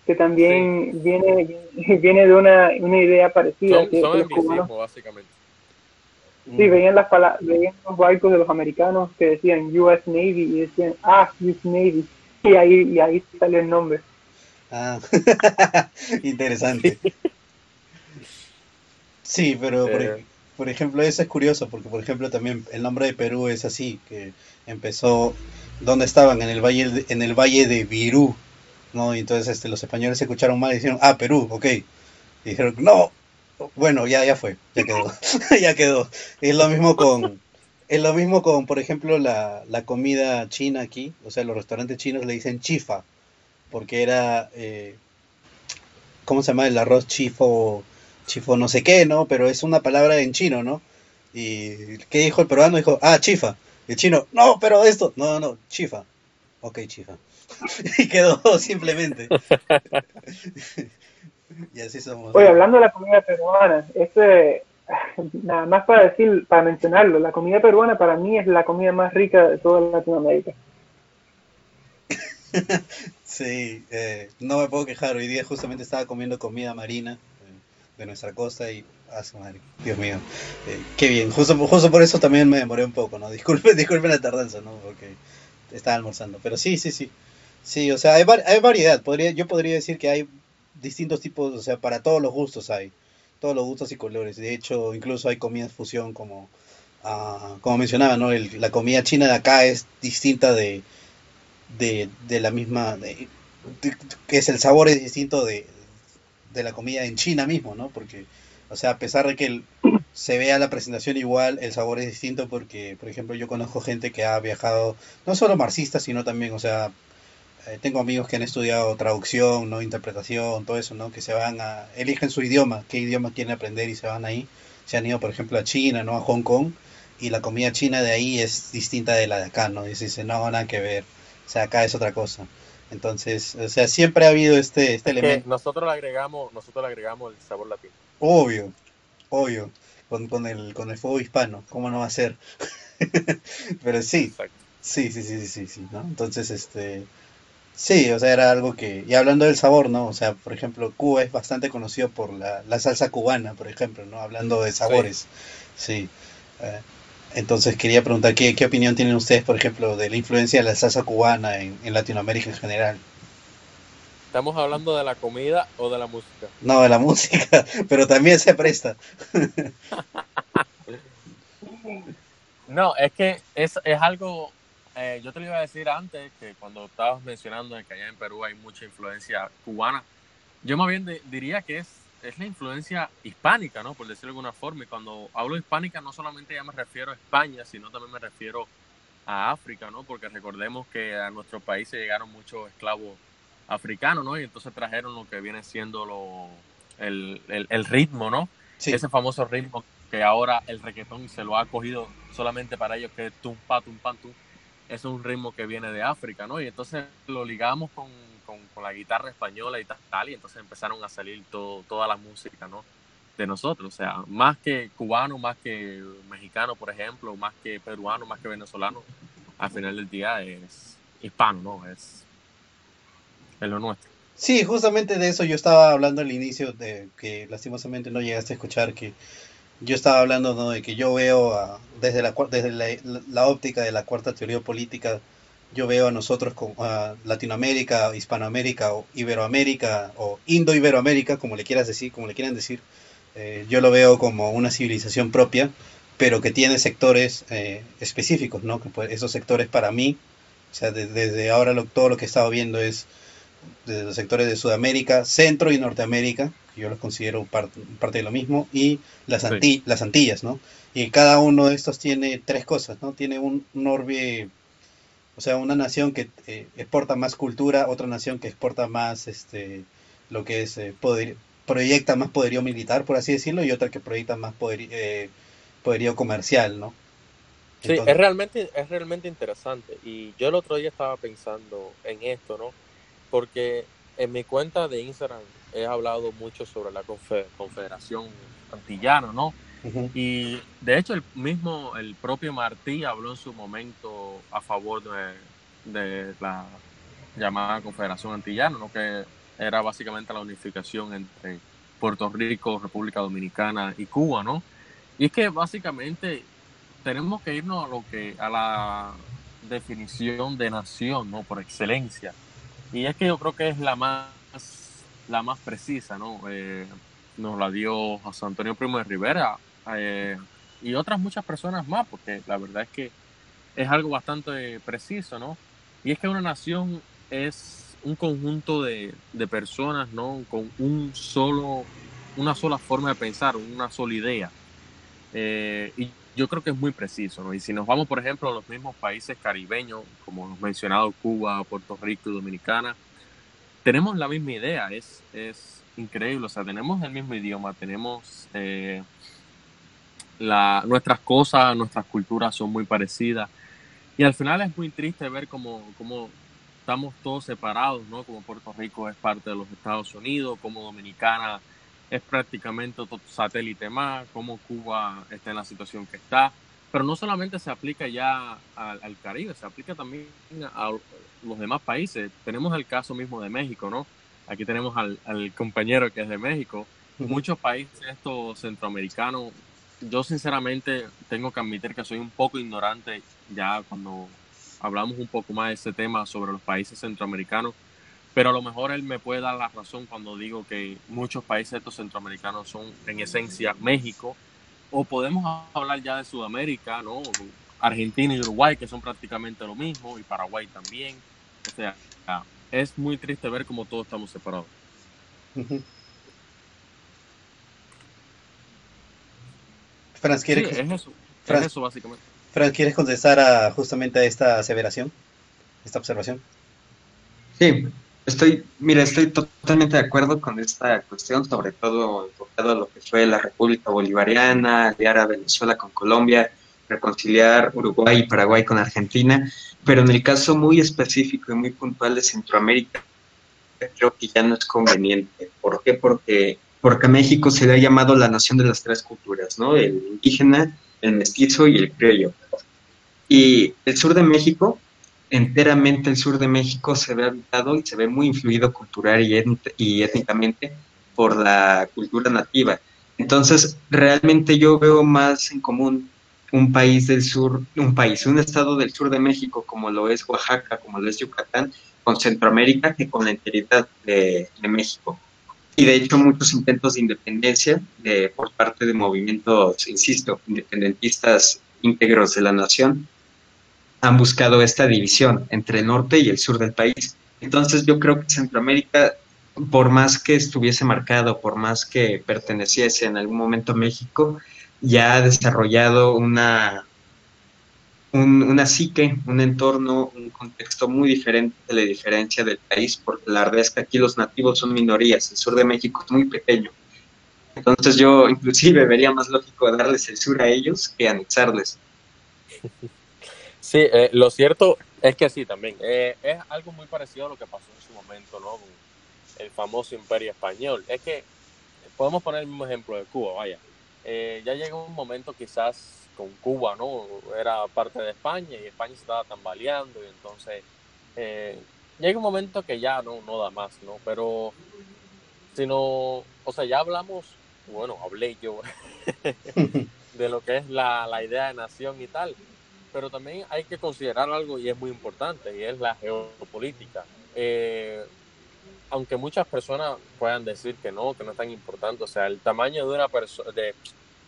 que también viene [laughs] viene de una, una idea parecida. Son, que, son el mismo, básicamente. Sí, veían, las veían los barcos de los americanos que decían US Navy y decían, ah, Youth Navy. Y ahí, y ahí salió el nombre. Ah, [laughs] interesante. Sí, pero por, Eh, por ejemplo, eso es curioso, porque por ejemplo también el nombre de Perú es así, que empezó, ¿dónde estaban? En el valle de, en el valle de Virú, ¿no? Entonces este, los españoles se escucharon mal y dijeron, ah, Perú, ok. Y dijeron, no, bueno, ya, ya fue, ya quedó, [laughs] ya quedó. Y es lo mismo con, es lo mismo con, por ejemplo, la, la comida china aquí, o sea, los restaurantes chinos le dicen chifa, porque era, eh, ¿cómo se llama? El arroz chifo, chifo no sé qué, ¿no? Pero es una palabra en chino, ¿no? Y ¿qué dijo el peruano? Dijo, ah, chifa. Y el chino, no, pero esto, no, no, chifa. Ok, chifa. [laughs] y quedó [laughs] simplemente. [laughs] y así somos. Oye, hablando de la comida peruana, este, nada más para decir, para mencionarlo, la comida peruana para mí es la comida más rica de toda Latinoamérica. sí, eh, no me puedo quejar. Hoy día justamente estaba comiendo comida marina de nuestra costa y Ah, madre, Dios mío. Eh, qué bien. Justo, justo por eso también me demoré un poco, ¿no? [laughs] Disculpen, disculpen la tardanza, ¿no? Porque estaba almorzando. Pero sí, sí, sí. Sí, o sea, hay, hay variedad. Podría, yo podría decir que hay distintos tipos, o sea, para todos los gustos hay. Todos los gustos y colores. De hecho, incluso hay comidas fusión como, ah, como mencionaba, ¿no? El- la comida china de acá es distinta de, de, de la misma, que es el sabor es distinto de, de la comida en China mismo, ¿no? Porque, o sea, a pesar de que se vea la presentación igual, el sabor es distinto porque, por ejemplo, yo conozco gente que ha viajado, no solo marxistas, sino también, o sea, eh, tengo amigos que han estudiado traducción, ¿no? Interpretación, todo eso, ¿no? Que se van a, eligen su idioma, qué idioma quieren aprender y se van ahí. Se han ido, por ejemplo, a China, ¿no? A Hong Kong, y la comida china de ahí es distinta de la de acá, ¿no? Y se dice, no, nada que ver. O sea, acá es otra cosa. Entonces, o sea, siempre ha habido este, este elemento. nosotros le agregamos, nosotros le agregamos el sabor latino. Obvio, obvio, con, con el, con el fuego hispano, ¿cómo no va a ser? [laughs] Pero sí, sí, sí, sí, sí, sí, sí, ¿no? Entonces, este, sí, o sea, era algo que, y hablando del sabor, ¿no? O sea, por ejemplo, Cuba es bastante conocido por la, la salsa cubana, por ejemplo, ¿no? Hablando de sabores, sí. Eh, entonces quería preguntar qué, qué opinión tienen ustedes, por ejemplo, de la influencia de la salsa cubana en, en Latinoamérica en general. ¿Estamos hablando de la comida o de la música? No, de la música, [laughs] pero también se presta. [laughs] No, es que es, es algo, eh, yo te lo iba a decir antes, que cuando estabas mencionando que allá en Perú hay mucha influencia cubana, yo más bien de- diría que es, es la influencia hispánica, ¿no? Por decirlo de alguna forma. Y cuando hablo hispánica no solamente ya me refiero a España, sino también me refiero a África, ¿no? Porque recordemos que a nuestro país se llegaron muchos esclavos africanos, ¿no? Y entonces trajeron lo que viene siendo lo, el, el, el ritmo, ¿no? Sí, ese famoso ritmo que ahora el reggaetón se lo ha cogido solamente para ellos, que es tum pa, tum pan, tum. Es un ritmo que viene de África, ¿no? Y entonces lo ligamos con, con, con la guitarra española y tal, y entonces empezaron a salir todo, toda la música, ¿no? de nosotros. O sea, más que cubano, más que mexicano, por ejemplo, más que peruano, más que venezolano, al final del día es hispano, ¿no? Es, es lo nuestro. Sí, justamente de eso yo estaba hablando al inicio, de que lastimosamente no llegaste a escuchar, que yo estaba hablando ¿no? de que yo veo a- desde, la, desde la, la óptica de la cuarta teoría política, yo veo a nosotros como a Latinoamérica, Hispanoamérica o Iberoamérica o Indo-Iberoamérica, como le quieras decir, como le quieran decir, eh, yo lo veo como una civilización propia, pero que tiene sectores eh, específicos, ¿no? Que pues, esos sectores para mí, o sea, de- desde ahora lo- todo lo que he estado viendo es de los sectores de Sudamérica, Centro y Norteamérica, que yo los considero par- parte de lo mismo, y las, Sí. Anti- las Antillas, ¿no? Y cada uno de estos tiene tres cosas, ¿no? Tiene un, un orbe, o sea, una nación que eh, exporta más cultura, otra nación que exporta más, este, lo que es, eh, poder, proyecta más poderío militar, por así decirlo, y otra que proyecta más poder, eh, poderío comercial, ¿no? Sí, es realmente, es realmente interesante. Y yo el otro día estaba pensando en esto, ¿no? Porque en mi cuenta de Instagram he hablado mucho sobre la confe- Confederación Antillana, ¿no? Y de hecho el mismo, el propio Martí habló en su momento a favor de, de la llamada Confederación Antillana, ¿no? Que era básicamente la unificación entre Puerto Rico, República Dominicana y Cuba, ¿no? Y es que básicamente tenemos que irnos a lo que a la definición de nación, ¿no? Por excelencia. Y es que yo creo que es la más la más precisa, ¿no? Eh, nos la dio José Antonio Primo de Rivera eh, y otras muchas personas más, porque la verdad es que es algo bastante preciso, ¿no? Y es que una nación es un conjunto de, de personas, ¿no? Con un solo, una sola forma de pensar, una sola idea. Eh, y yo creo que es muy preciso, ¿no? Y si nos vamos, por ejemplo, a los mismos países caribeños, como hemos mencionado, Cuba, Puerto Rico y Dominicana, tenemos la misma idea, es, es increíble, o sea, tenemos el mismo idioma, tenemos eh, la, nuestras cosas, nuestras culturas son muy parecidas. Y al final es muy triste ver cómo, cómo estamos todos separados, ¿no? Como Puerto Rico es parte de los Estados Unidos, como Dominicana es prácticamente otro satélite más, como Cuba está en la situación que está. Pero no solamente se aplica ya al, al Caribe, se aplica también a los demás países. Tenemos el caso mismo de México, ¿no? Aquí tenemos al, al compañero que es de México. Muchos países estos centroamericanos, yo sinceramente tengo que admitir que soy un poco ignorante ya cuando hablamos un poco más de ese tema sobre los países centroamericanos, pero a lo mejor él me puede dar la razón cuando digo que muchos países estos centroamericanos son en esencia México, o podemos hablar ya de Sudamérica, ¿no? Argentina y Uruguay, que son prácticamente lo mismo, y Paraguay también. O sea, es muy triste ver cómo todos estamos separados. Franz, Sí, ¿quieres, es eso. Fran- Es eso básicamente. Franz, ¿quieres contestar a justamente a esta aseveración, esta observación? Sí, estoy, mira, estoy totalmente de acuerdo con esta cuestión, sobre todo enfocado a lo que fue la República Bolivariana, aliar a Venezuela con Colombia, reconciliar Uruguay y Paraguay con Argentina, pero en el caso muy específico y muy puntual de Centroamérica, creo que ya no es conveniente. ¿Por qué? Porque, porque México se le ha llamado la nación de las tres culturas, ¿no? El indígena, el mestizo y el criollo. Y el sur de México enteramente el sur de México se ve habitado y se ve muy influido cultural y, étnic- y étnicamente por la cultura nativa. Entonces, realmente yo veo más en común un país del sur, un país, un estado del sur de México como lo es Oaxaca, como lo es Yucatán, con Centroamérica que con la enteridad de, de México. Y de hecho muchos intentos de independencia de, por parte de movimientos, insisto, independentistas íntegros de la nación, han buscado esta división entre el norte y el sur del país. Entonces yo creo que Centroamérica, por más que estuviese marcado, por más que perteneciese en algún momento a México, ya ha desarrollado una, un- una psique, un entorno, un contexto muy diferente de la diferencia del país, porque la verdad es que aquí los nativos son minorías, el sur de México es muy pequeño. Entonces yo inclusive vería más lógico darles el sur a ellos que anexarles. Sí, eh, lo cierto es que sí, también. Eh, es algo muy parecido a lo que pasó en su momento, ¿no? Con el famoso imperio español. Es que podemos poner el mismo ejemplo de Cuba, vaya. Eh, ya llegó un momento quizás con Cuba, ¿no? Era parte de España y España se estaba tambaleando y entonces eh, llega un momento que ya no, no da más, ¿no? Pero, sino, o sea, ya hablamos, bueno, hablé yo [laughs] de lo que es la, la idea de nación y tal, pero también hay que considerar algo y es muy importante y es la geopolítica. Eh, aunque muchas personas puedan decir que no, que no es tan importante, o sea, el tamaño de una persona,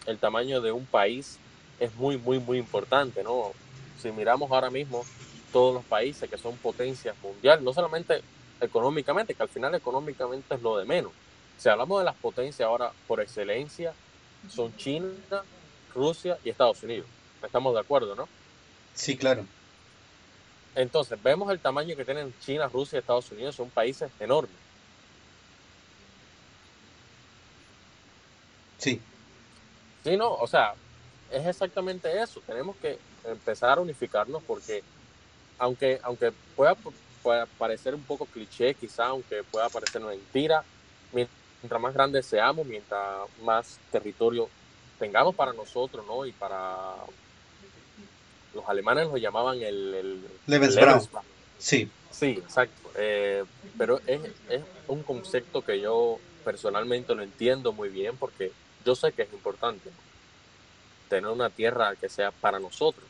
el tamaño de un país es muy, muy, muy importante, ¿no? Si miramos ahora mismo todos los países que son potencias mundiales, no solamente económicamente, que al final económicamente es lo de menos. Si hablamos de las potencias ahora por excelencia, son China, Rusia y Estados Unidos. Estamos de acuerdo, ¿no? Sí, claro. Entonces, vemos el tamaño que tienen China, Rusia y Estados Unidos, son países enormes. Sí. Sí, no, o sea, es exactamente eso. Tenemos que empezar a unificarnos porque, aunque, aunque pueda, pueda parecer un poco cliché, quizá, aunque pueda parecer una mentira, mientras más grandes seamos, mientras más territorio tengamos para nosotros, ¿no? Y para los alemanes lo llamaban el, el Lebensraum. Sí. Sí, exacto. Eh, pero es, es un concepto que yo personalmente lo entiendo muy bien porque yo sé que es importante tener una tierra que sea para nosotros.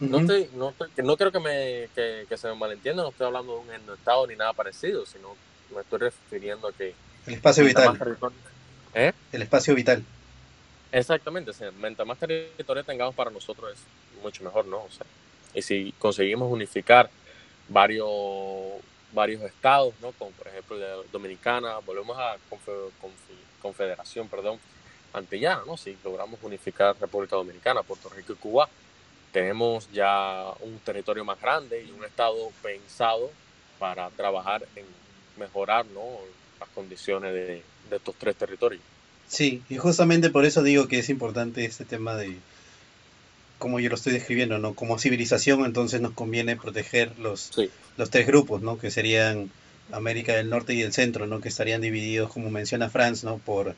No, estoy, no, estoy- no quiero que, me, que, que se me malentienda, no estoy hablando de un estado ni nada parecido, sino me estoy refiriendo a que... El espacio vital. ¿Eh? El espacio vital. Exactamente, o sea, mientras más territorio tengamos para nosotros es mucho mejor, ¿no? O sea, y si conseguimos unificar varios, varios estados, ¿no? Como por ejemplo la Dominicana, volvemos a confe- confe- Confederación, perdón, antillana, ¿no? Si logramos unificar República Dominicana, Puerto Rico y Cuba, tenemos ya un territorio más grande y un estado pensado para trabajar en mejorar, ¿no? Las condiciones de, de estos tres territorios. Sí, y justamente por eso digo que es importante este tema de, como yo lo estoy describiendo, ¿no? Como civilización, entonces nos conviene proteger los, Sí. los tres grupos, ¿no? Que serían América del Norte y del Centro, ¿no? Que estarían divididos, como menciona Franz, ¿no? Por,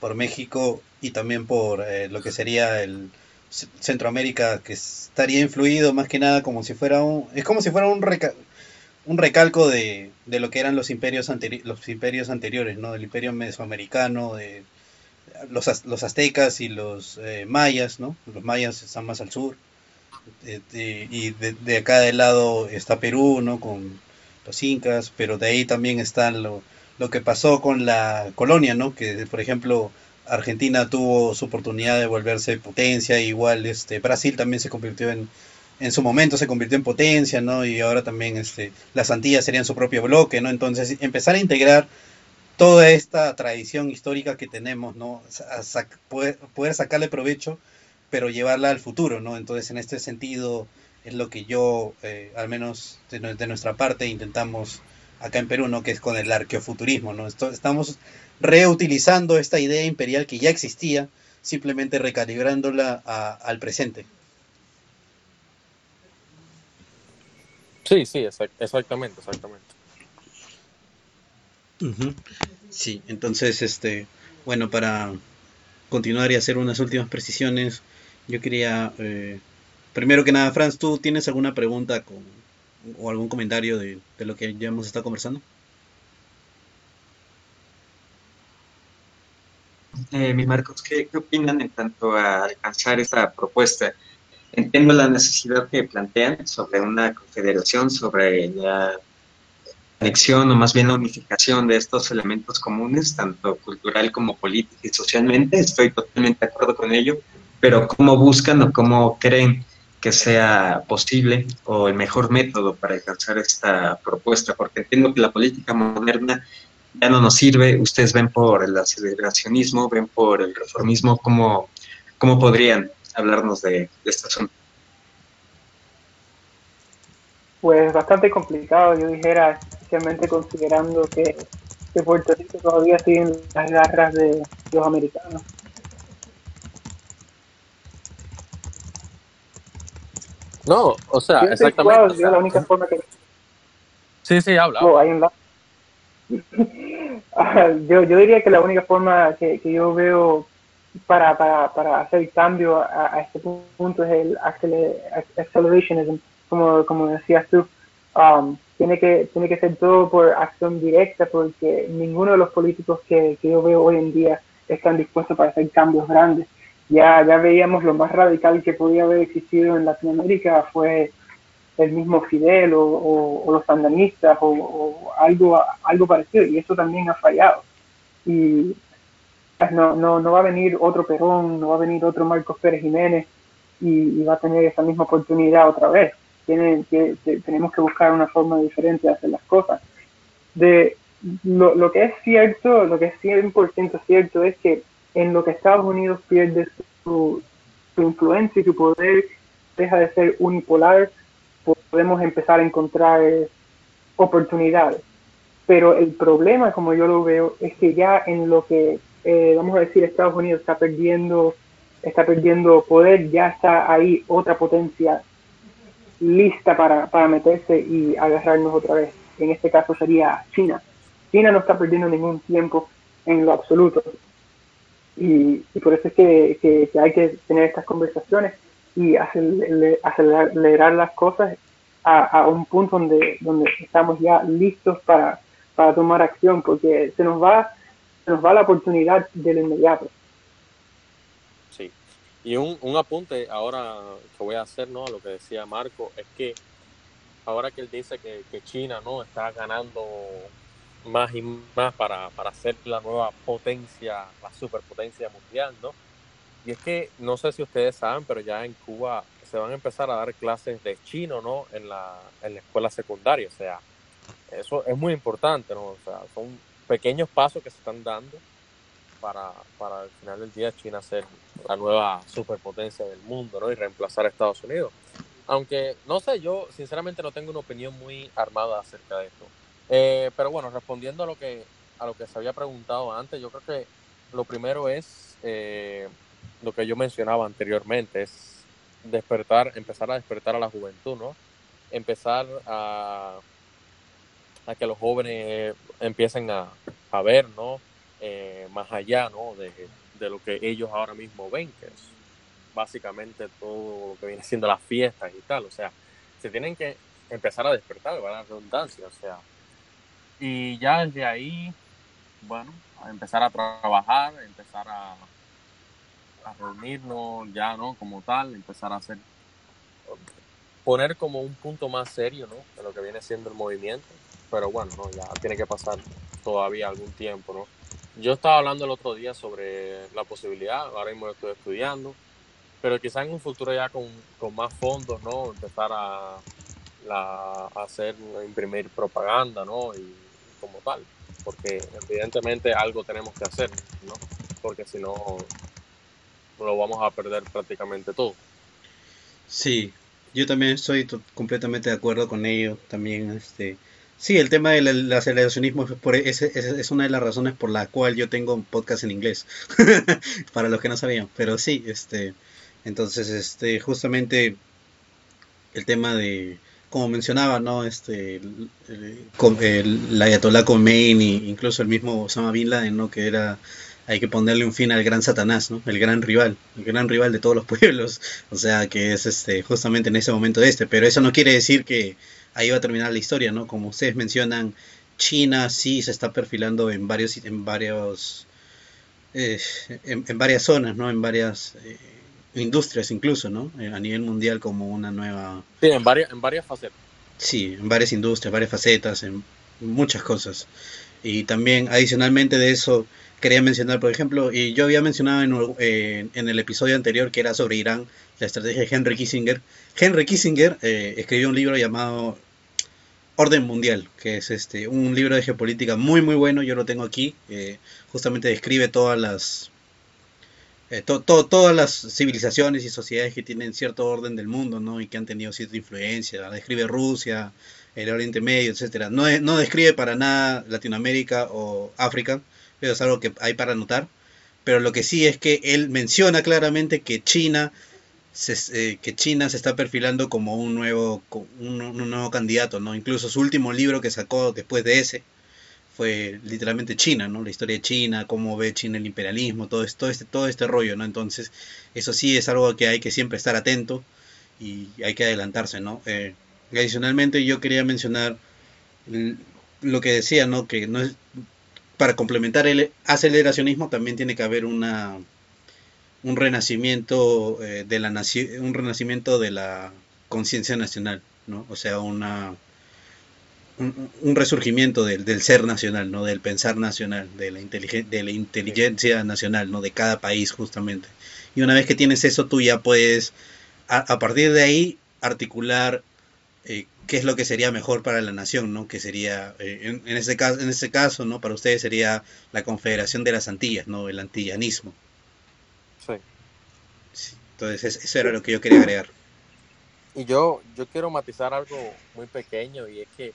por México y también por eh, lo que sería el Centroamérica, que estaría influido más que nada como si fuera un... Es como si fuera un, un recalco de, de lo que eran los imperios, los imperios anteriores, ¿no? Del imperio mesoamericano, de los, los aztecas y los eh, mayas, ¿no? Los mayas están más al sur. Eh, y de, de acá del lado está Perú, ¿no? Con los incas, pero de ahí también está lo, lo que pasó con la colonia, ¿no? Que, por ejemplo, Argentina tuvo su oportunidad de volverse potencia, igual este Brasil también se convirtió en, en su momento se convirtió en potencia, ¿no? Y ahora también este, las Antillas serían su propio bloque, ¿no? Entonces, empezar a integrar toda esta tradición histórica que tenemos, ¿no? Poder, sacarle provecho, pero llevarla al futuro, ¿no? Entonces, en este sentido, es lo que yo, eh, al menos de, de nuestra parte, intentamos acá en Perú, ¿no? Que es con el arqueofuturismo, ¿no? Esto- estamos reutilizando esta idea imperial que ya existía, simplemente recalibrándola a- al presente. Sí, sí, exac- exactamente, exactamente. Sí, entonces, este, bueno, para continuar y hacer unas últimas precisiones, yo quería, eh, primero que nada, Franz, ¿tú tienes alguna pregunta con, o algún comentario de, de lo que ya hemos estado conversando? Eh, mi Marcos, ¿qué, qué opinan en cuanto a alcanzar esta propuesta? Entiendo la necesidad que plantean sobre una confederación, sobre la conexión o más bien la unificación de estos elementos comunes, tanto cultural como política y socialmente. Estoy totalmente de acuerdo con ello, pero ¿cómo buscan o cómo creen que sea posible o el mejor método para alcanzar esta propuesta? Porque entiendo que la política moderna ya no nos sirve. Ustedes ven por el aceleracionismo, ven por el reformismo, ¿cómo, cómo podrían hablarnos de, de este asunto? Pues bastante complicado, yo dijera, especialmente considerando que, que Puerto Rico todavía sigue en las garras de los americanos. No, o sea, exactamente. igual, o yo sea, la única forma que sí, sí, habla. oh, hay un lado. [laughs] Ah, yo, yo diría que la única forma que, que yo veo para, para, para hacer cambio a, este punto es el accelerationism, como, como decías tú. Um, tiene que tiene que ser todo por acción directa porque ninguno de los políticos que, que yo veo hoy en día están dispuestos para hacer cambios grandes. Ya, ya veíamos lo más radical que podía haber existido en Latinoamérica fue el mismo Fidel o, los sandanistas o, algo, algo parecido y eso también ha fallado. Y pues, no, no, no va a venir otro Perón, no va a venir otro Marcos Pérez Jiménez y, va a tener esa misma oportunidad otra vez. Que, tenemos que buscar una forma diferente de hacer las cosas. De, lo, lo que es cierto, lo que es 100% cierto es que en lo que Estados Unidos pierde su, influencia y su poder, deja de ser unipolar, podemos empezar a encontrar oportunidades. Pero el problema, como yo lo veo, es que ya en lo que, eh, vamos a decir, Estados Unidos está perdiendo, está perdiendo poder, ya está ahí otra potencia lista para, para meterse y agarrarnos otra vez. En este caso sería China. China no está perdiendo ningún tiempo en lo absoluto. Y, por eso es que, que, hay que tener estas conversaciones y acelerar, las cosas a, a, un punto donde, donde estamos ya listos para, para tomar acción, porque se nos va, se nos va la oportunidad del inmediato. Sí, y un, un apunte ahora que voy a hacer, ¿no? A lo que decía Marco, es que ahora que él dice que, que China, ¿no? Está ganando más y más para, para ser la nueva potencia, la superpotencia mundial, ¿no? Y es que no sé si ustedes saben, pero ya en Cuba se van a empezar a dar clases de chino, ¿no? En la, en la escuela secundaria. O sea, eso es muy importante, ¿no? O sea, son pequeños pasos que se están dando para, para al final del día China ser la nueva superpotencia del mundo, ¿no? Y reemplazar a Estados Unidos. Aunque, no sé, yo sinceramente no tengo una opinión muy armada acerca de esto. Eh, pero bueno, respondiendo a lo que a lo que se había preguntado antes, yo creo que lo primero es eh, lo que yo mencionaba anteriormente, es despertar, empezar a despertar a la juventud, ¿no? Empezar a, que los jóvenes empiecen a, ver, ¿no? Eh, más allá, ¿no? De, de, lo que ellos ahora mismo ven, que es básicamente todo lo que viene siendo las fiestas y tal, o sea, se tienen que empezar a despertar, va a redundancia, o sea, y ya desde ahí, bueno, empezar a trabajar, empezar a, reunirnos ya, ¿no? Como tal, empezar a hacer, poner como un punto más serio, ¿no? De lo que viene siendo el movimiento. Pero bueno, ¿no? Ya tiene que pasar todavía algún tiempo, ¿no? Yo estaba hablando el otro día sobre la posibilidad, ahora mismo estoy estudiando, pero quizá en un futuro ya con, con más fondos, ¿no? Empezar a, la, a hacer, imprimir propaganda, ¿no? Y como tal, porque evidentemente algo tenemos que hacer, ¿no? Porque si no, lo vamos a perder prácticamente todo. Sí, yo también estoy completamente de acuerdo con ello. También, este, sí, el tema del aceleracionismo es, por, es, es, una de las razones por la cual yo tengo un podcast en inglés, [laughs] para los que no sabían. Pero sí, este, entonces, este, justamente el tema de, como mencionaba, ¿no? Este, el, Ayatollah Khomeini, incluso el mismo Osama Bin Laden, ¿no? Que era hay que ponerle un fin al gran Satanás, ¿no? El gran rival, el gran rival de todos los [laughs] pueblos. O sea, que es este justamente en ese momento este. Pero eso no quiere decir que ahí va a terminar la historia, ¿no? Como ustedes mencionan, China sí se está perfilando en varios, en varios, eh, en, varias zonas, ¿no? En varias eh, industrias incluso, ¿no? Eh, a nivel mundial como una nueva. Sí, en varias, en varias facetas. Sí, en varias industrias, varias facetas, en muchas cosas. Y también adicionalmente de eso quería mencionar, por ejemplo, y yo había mencionado en, eh, en, el episodio anterior que era sobre Irán, la estrategia de Henry Kissinger. Henry Kissinger eh, escribió un libro llamado Orden Mundial, que es este un libro de geopolítica muy muy bueno, yo lo tengo aquí, eh, justamente describe todas las todas las civilizaciones y sociedades que tienen cierto orden del mundo, ¿no? Y que han tenido cierta influencia. Describe Rusia, el Oriente Medio, etcétera. No, no describe para nada Latinoamérica o África, pero es algo que hay para notar. Pero lo que sí es que él menciona claramente que China se, eh, que China se está perfilando como un nuevo, un, nuevo candidato, ¿no? Incluso su último libro que sacó después de ese fue literalmente China, ¿no? La historia de China, cómo ve China el imperialismo, todo esto, todo este, todo este rollo, ¿no? Entonces, eso sí es algo que hay que siempre estar atento y hay que adelantarse, ¿no? Eh, adicionalmente, yo quería mencionar lo que decía, ¿no? Que no es para complementar el aceleracionismo también tiene que haber una un renacimiento eh, de la un renacimiento de la conciencia nacional, ¿no? O sea, una un, resurgimiento del, del, ser nacional, ¿no? Del pensar nacional, de la, de la inteligencia nacional, ¿no? De cada país, justamente. Y una vez que tienes eso, tú ya puedes, a, partir de ahí, articular eh, qué es lo que sería mejor para la nación, ¿no? Que sería, eh, en, en, este caso, en este caso, ¿no? Para ustedes sería la Confederación de las Antillas, ¿no? El antillanismo. Sí. Entonces, eso era lo que yo quería agregar. Y yo, yo quiero matizar algo muy pequeño y es que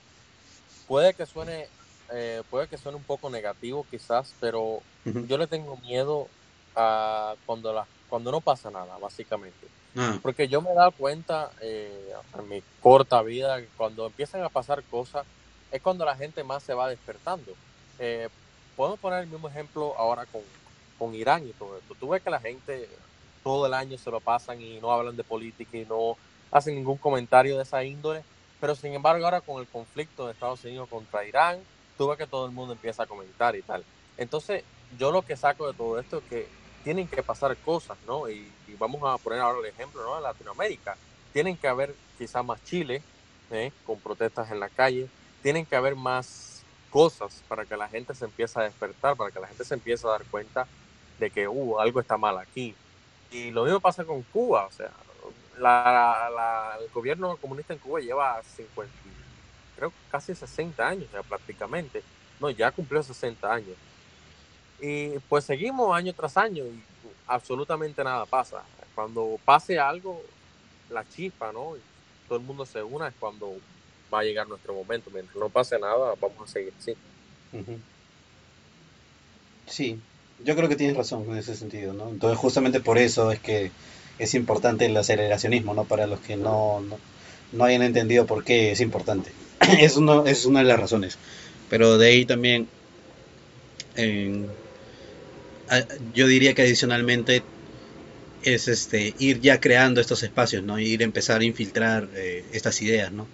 puede que suene, eh, puede que suene un poco negativo quizás, pero yo le tengo miedo a cuando la, cuando no pasa nada, básicamente. Ah. Porque yo me he dado cuenta eh, en mi corta vida cuando empiezan a pasar cosas es cuando la gente más se va despertando. Eh, podemos poner el mismo ejemplo ahora con, con Irán y todo esto. Tú ves que la gente todo el año se lo pasan y no hablan de política y no hacen ningún comentario de esa índole, pero sin embargo ahora con el conflicto de Estados Unidos contra Irán, tú ves que todo el mundo empieza a comentar y tal. Entonces yo lo que saco de todo esto es que tienen que pasar cosas, ¿no? Y, vamos a poner ahora el ejemplo, ¿no? En Latinoamérica. Tienen que haber quizás más Chile, ¿eh? con protestas en la calle. Tienen que haber más cosas para que la gente se empiece a despertar, para que la gente se empiece a dar cuenta de que uh, algo está mal aquí. Y lo mismo pasa con Cuba, o sea, la, el gobierno comunista en Cuba lleva 50, creo casi 60 años, ya prácticamente. No, ya cumplió 60 años. Y pues seguimos año tras año y absolutamente nada pasa. Cuando pase algo, la chispa, ¿no? Todo el mundo se una es cuando va a llegar nuestro momento. Mientras no pase nada, vamos a seguir así. Sí, yo creo que tienes razón en ese sentido, ¿no? Entonces justamente por eso es que es importante el aceleracionismo, ¿no? Para los que no, no, hayan entendido por qué es importante. [clears throat] es, uno, es una de las razones. Pero de ahí también, yo diría que adicionalmente es este ir ya creando estos espacios, ¿no? Ir a empezar a infiltrar eh, estas ideas, ¿no?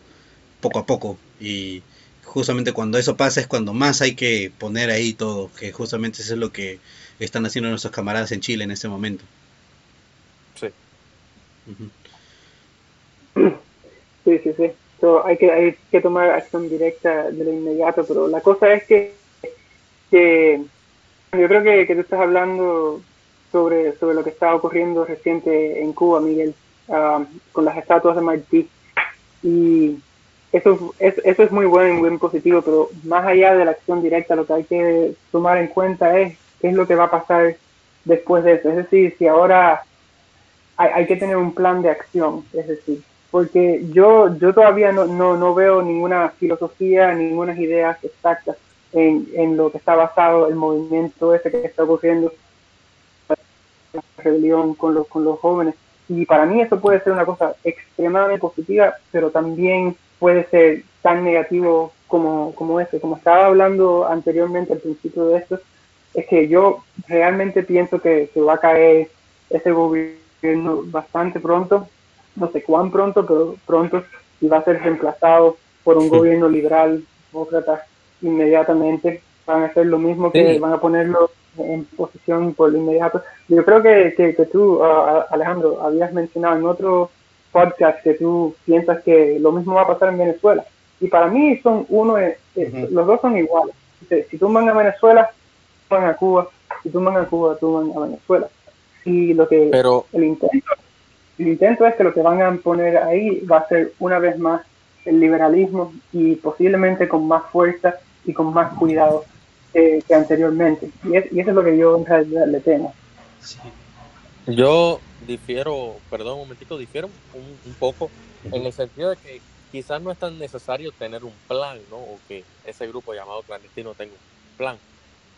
Poco a poco. Y justamente cuando eso pasa es cuando más hay que poner ahí todo, que justamente eso es lo que están haciendo nuestros camaradas en Chile en este momento. Sí. Sí, sí, sí. hay, que, hay que tomar acción directa de lo inmediato, pero la cosa es que, que yo creo que, que tú estás hablando sobre, sobre lo que está ocurriendo reciente en Cuba, Miguel, ah, con las estatuas de Martí. Y eso es, eso es muy bueno y muy positivo, pero más allá de la acción directa, lo que hay que tomar en cuenta es qué es lo que va a pasar después de eso. Es decir, si ahora hay, que tener un plan de acción, es decir, porque yo, yo todavía no, no, no veo ninguna filosofía, ninguna ideas exactas en, en lo que está basado el movimiento ese que está ocurriendo, la rebelión con los, con los jóvenes. Y para mí eso puede ser una cosa extremadamente positiva, pero también puede ser tan negativo como, como este. Como estaba hablando anteriormente al principio de esto, es que yo realmente pienso que, se va a caer ese gobierno bastante pronto, no sé cuán pronto, pero pronto, y va a ser reemplazado por un gobierno liberal, demócrata, inmediatamente. Van a hacer lo mismo que van a ponerlo en posición por lo inmediato. Yo creo que, que, tú, Alejandro, habías mencionado en otro podcast que tú piensas que lo mismo va a pasar en Venezuela. Y para mí son uno, eh, los dos son iguales. Si tú van a Venezuela, van a Cuba, si tú van a Cuba, tú van a Venezuela. Y lo que Pero... el intento, el intento es que lo que van a poner ahí va a ser una vez más el liberalismo y posiblemente con más fuerza y con más cuidado que anteriormente. Y, y, eso es lo que yo en realidad le temo. Yo difiero, perdón un momentito, difiero un, un poco en el sentido de que quizás no es tan necesario tener un plan, ¿no? O que ese grupo llamado clandestino tenga un plan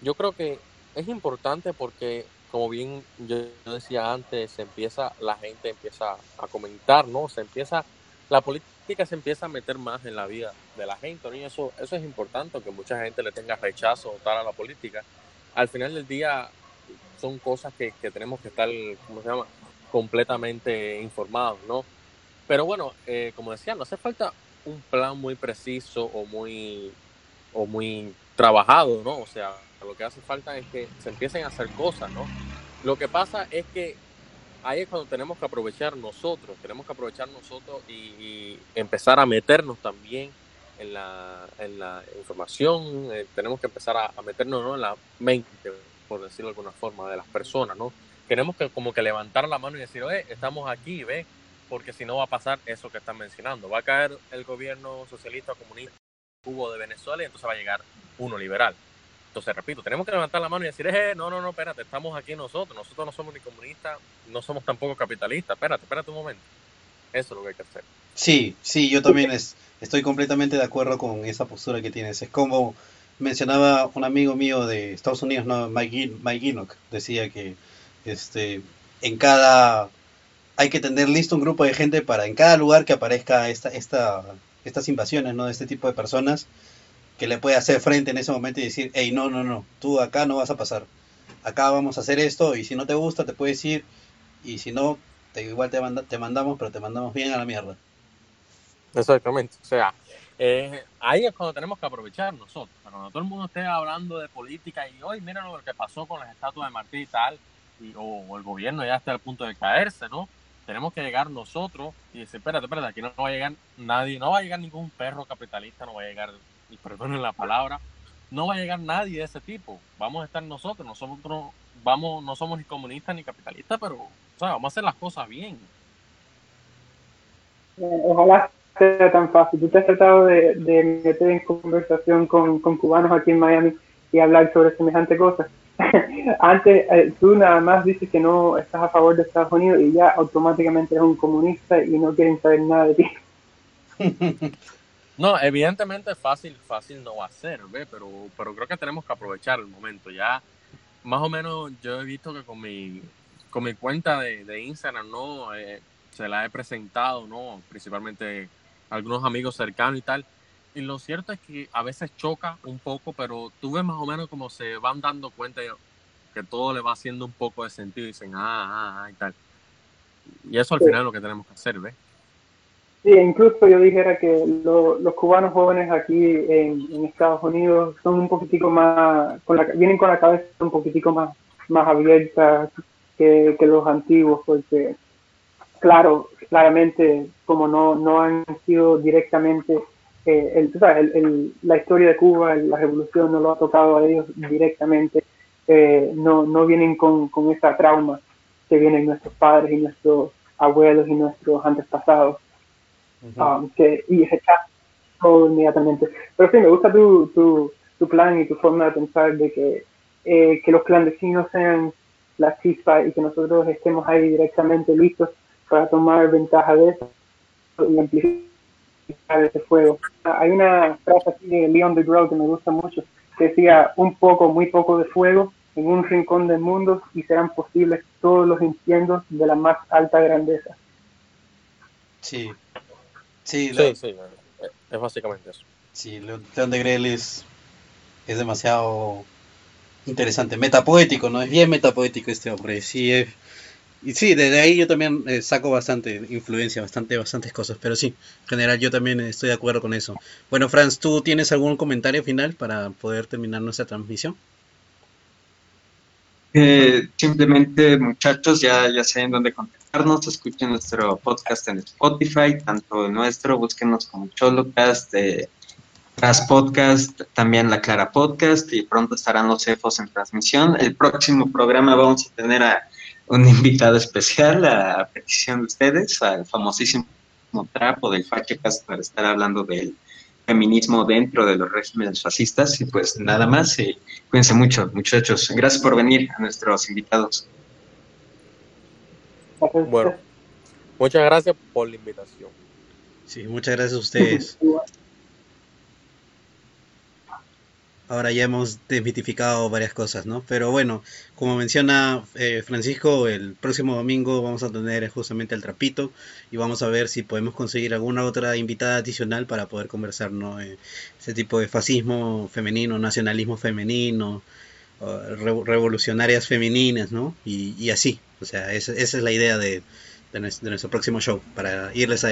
yo creo que es importante porque, como bien yo decía antes, se empieza, la gente empieza a comentar, ¿no? Se empieza, la política se empieza a meter más en la vida de la gente, ¿no? y eso, eso es importante, que mucha gente le tenga rechazo tal a la política. Al final del día son cosas que, que tenemos que estar, ¿cómo se llama?, completamente informados, ¿no? Pero bueno, eh, como decía, no hace falta un plan muy preciso o muy, o muy trabajado, ¿no? O sea, lo que hace falta es que se empiecen a hacer cosas, ¿no? Lo que pasa es que ahí es cuando tenemos que aprovechar nosotros, tenemos que aprovechar nosotros y, empezar a meternos también en la, en la información, eh, tenemos que empezar a, meternos ¿no? en la mente, por decirlo de alguna forma, de las personas, ¿no? Tenemos que como que levantar la mano y decir, oye, estamos aquí, ve, porque si no va a pasar eso que están mencionando, va a caer el gobierno socialista comunista Cubo de Venezuela y entonces va a llegar uno liberal. Entonces, repito, tenemos que levantar la mano y decir, eh, no, no, no, espérate, estamos aquí nosotros, nosotros no somos ni comunistas, no somos tampoco capitalistas, espérate, espérate un momento. Eso es lo que hay que hacer. Sí, sí, yo también es, estoy completamente de acuerdo con esa postura que tienes. Es como mencionaba un amigo mío de Estados Unidos, ¿no? Mike, Mike decía que este, en cada... Hay que tener listo un grupo de gente para en cada lugar que aparezca esta, esta, estas invasiones, ¿no? De este tipo de personas, que le puede hacer frente en ese momento y decir, hey, no, no, no, tú acá no vas a pasar. Acá vamos a hacer esto y si no te gusta te puedes ir y si no, te, igual te, te mandamos, pero te mandamos bien a la mierda. Exactamente, o sea, eh, ahí es cuando tenemos que aprovechar nosotros. Cuando todo el mundo esté hablando de política y hoy miren lo que pasó con las estatuas de Martí y tal, o, el gobierno ya está al punto de caerse, ¿no? Tenemos que llegar nosotros y decir, espérate, espérate, aquí no va a llegar nadie, no va a llegar ningún perro capitalista, no va a llegar y perdonen la palabra, no va a llegar nadie de ese tipo. Vamos a estar nosotros, nosotros vamos, no somos ni comunistas ni capitalistas, pero vamos a hacer las cosas bien. Eh, ojalá sea tan fácil. Tú te has tratado de, meter en conversación con, cubanos aquí en Miami y hablar sobre semejante cosas. [laughs] Antes, eh, tú nada más dices que no estás a favor de Estados Unidos y ya automáticamente eres un comunista y no quieren saber nada de ti. [laughs] No, evidentemente fácil, fácil no va a ser, ¿ve? Pero, pero creo que tenemos que aprovechar el momento. Ya, más o menos, yo he visto que con mi, con mi cuenta de, Instagram, ¿no? Eh, se la he presentado, ¿no? Principalmente a algunos amigos cercanos y tal. Y lo cierto es que a veces choca un poco, pero tú ves más o menos como se van dando cuenta que todo le va haciendo un poco de sentido y dicen, ah, ah, ah, y tal. Y eso al final es lo que tenemos que hacer, ¿ves? Sí, incluso yo dijera que los cubanos jóvenes aquí en, Estados Unidos son un poquitico más, con la, vienen con la cabeza un poquitico más, más abierta que, los antiguos, porque claro, claramente como no, no han sido directamente, eh, el, sabes, el, la historia de Cuba, la revolución no lo ha tocado a ellos directamente, eh, no, no vienen con, con esa trauma que vienen nuestros padres y nuestros abuelos y nuestros antepasados. Um, que, y todo inmediatamente. Pero sí, me gusta tu, tu, tu, plan y tu forma de pensar de que, eh, que los clandestinos sean la chispa y que nosotros estemos ahí directamente listos para tomar ventaja de eso y amplificar ese fuego. Hay una frase aquí de Leon de Grow que me gusta mucho, que decía un poco, muy poco de fuego en un rincón del mundo y serán posibles todos los incendios de la más alta grandeza. Sí, Sí, sí, es básicamente eso. Sí, León de Grel es, demasiado interesante, metapoético, ¿no? Es bien metapoético este hombre, sí, y sí, desde ahí yo también eh, saco bastante influencia, bastante, bastantes cosas, pero sí, en general yo también estoy de acuerdo con eso. Bueno, Franz, ¿tú tienes algún comentario final para poder terminar nuestra transmisión? Eh, simplemente, muchachos, ya, ya saben dónde contactarnos. Escuchen nuestro podcast en Spotify, tanto el nuestro, búsquenos como Cholocast, de Tras Podcast, también la Clara Podcast, y pronto estarán los CEFOS en transmisión. El próximo programa vamos a tener a un [laughs] invitado especial, a petición de ustedes, al famosísimo Trapo del Fachecast, para estar hablando del feminismo dentro de los regímenes fascistas. Y pues nada más, y cuídense mucho, muchachos. Gracias por venir a nuestros invitados. Bueno, muchas gracias por la invitación. Sí, muchas gracias a ustedes. ahora ya hemos desmitificado varias cosas, ¿no? Pero bueno, como menciona eh, Francisco, el próximo domingo vamos a tener justamente el trapito y vamos a ver si podemos conseguir alguna otra invitada adicional para poder conversar, ¿no? Eh, ese tipo de fascismo femenino, nacionalismo femenino, revolucionarias femeninas, ¿no? Y, así, o sea, esa, es la idea de, de nuestro próximo show, para irles a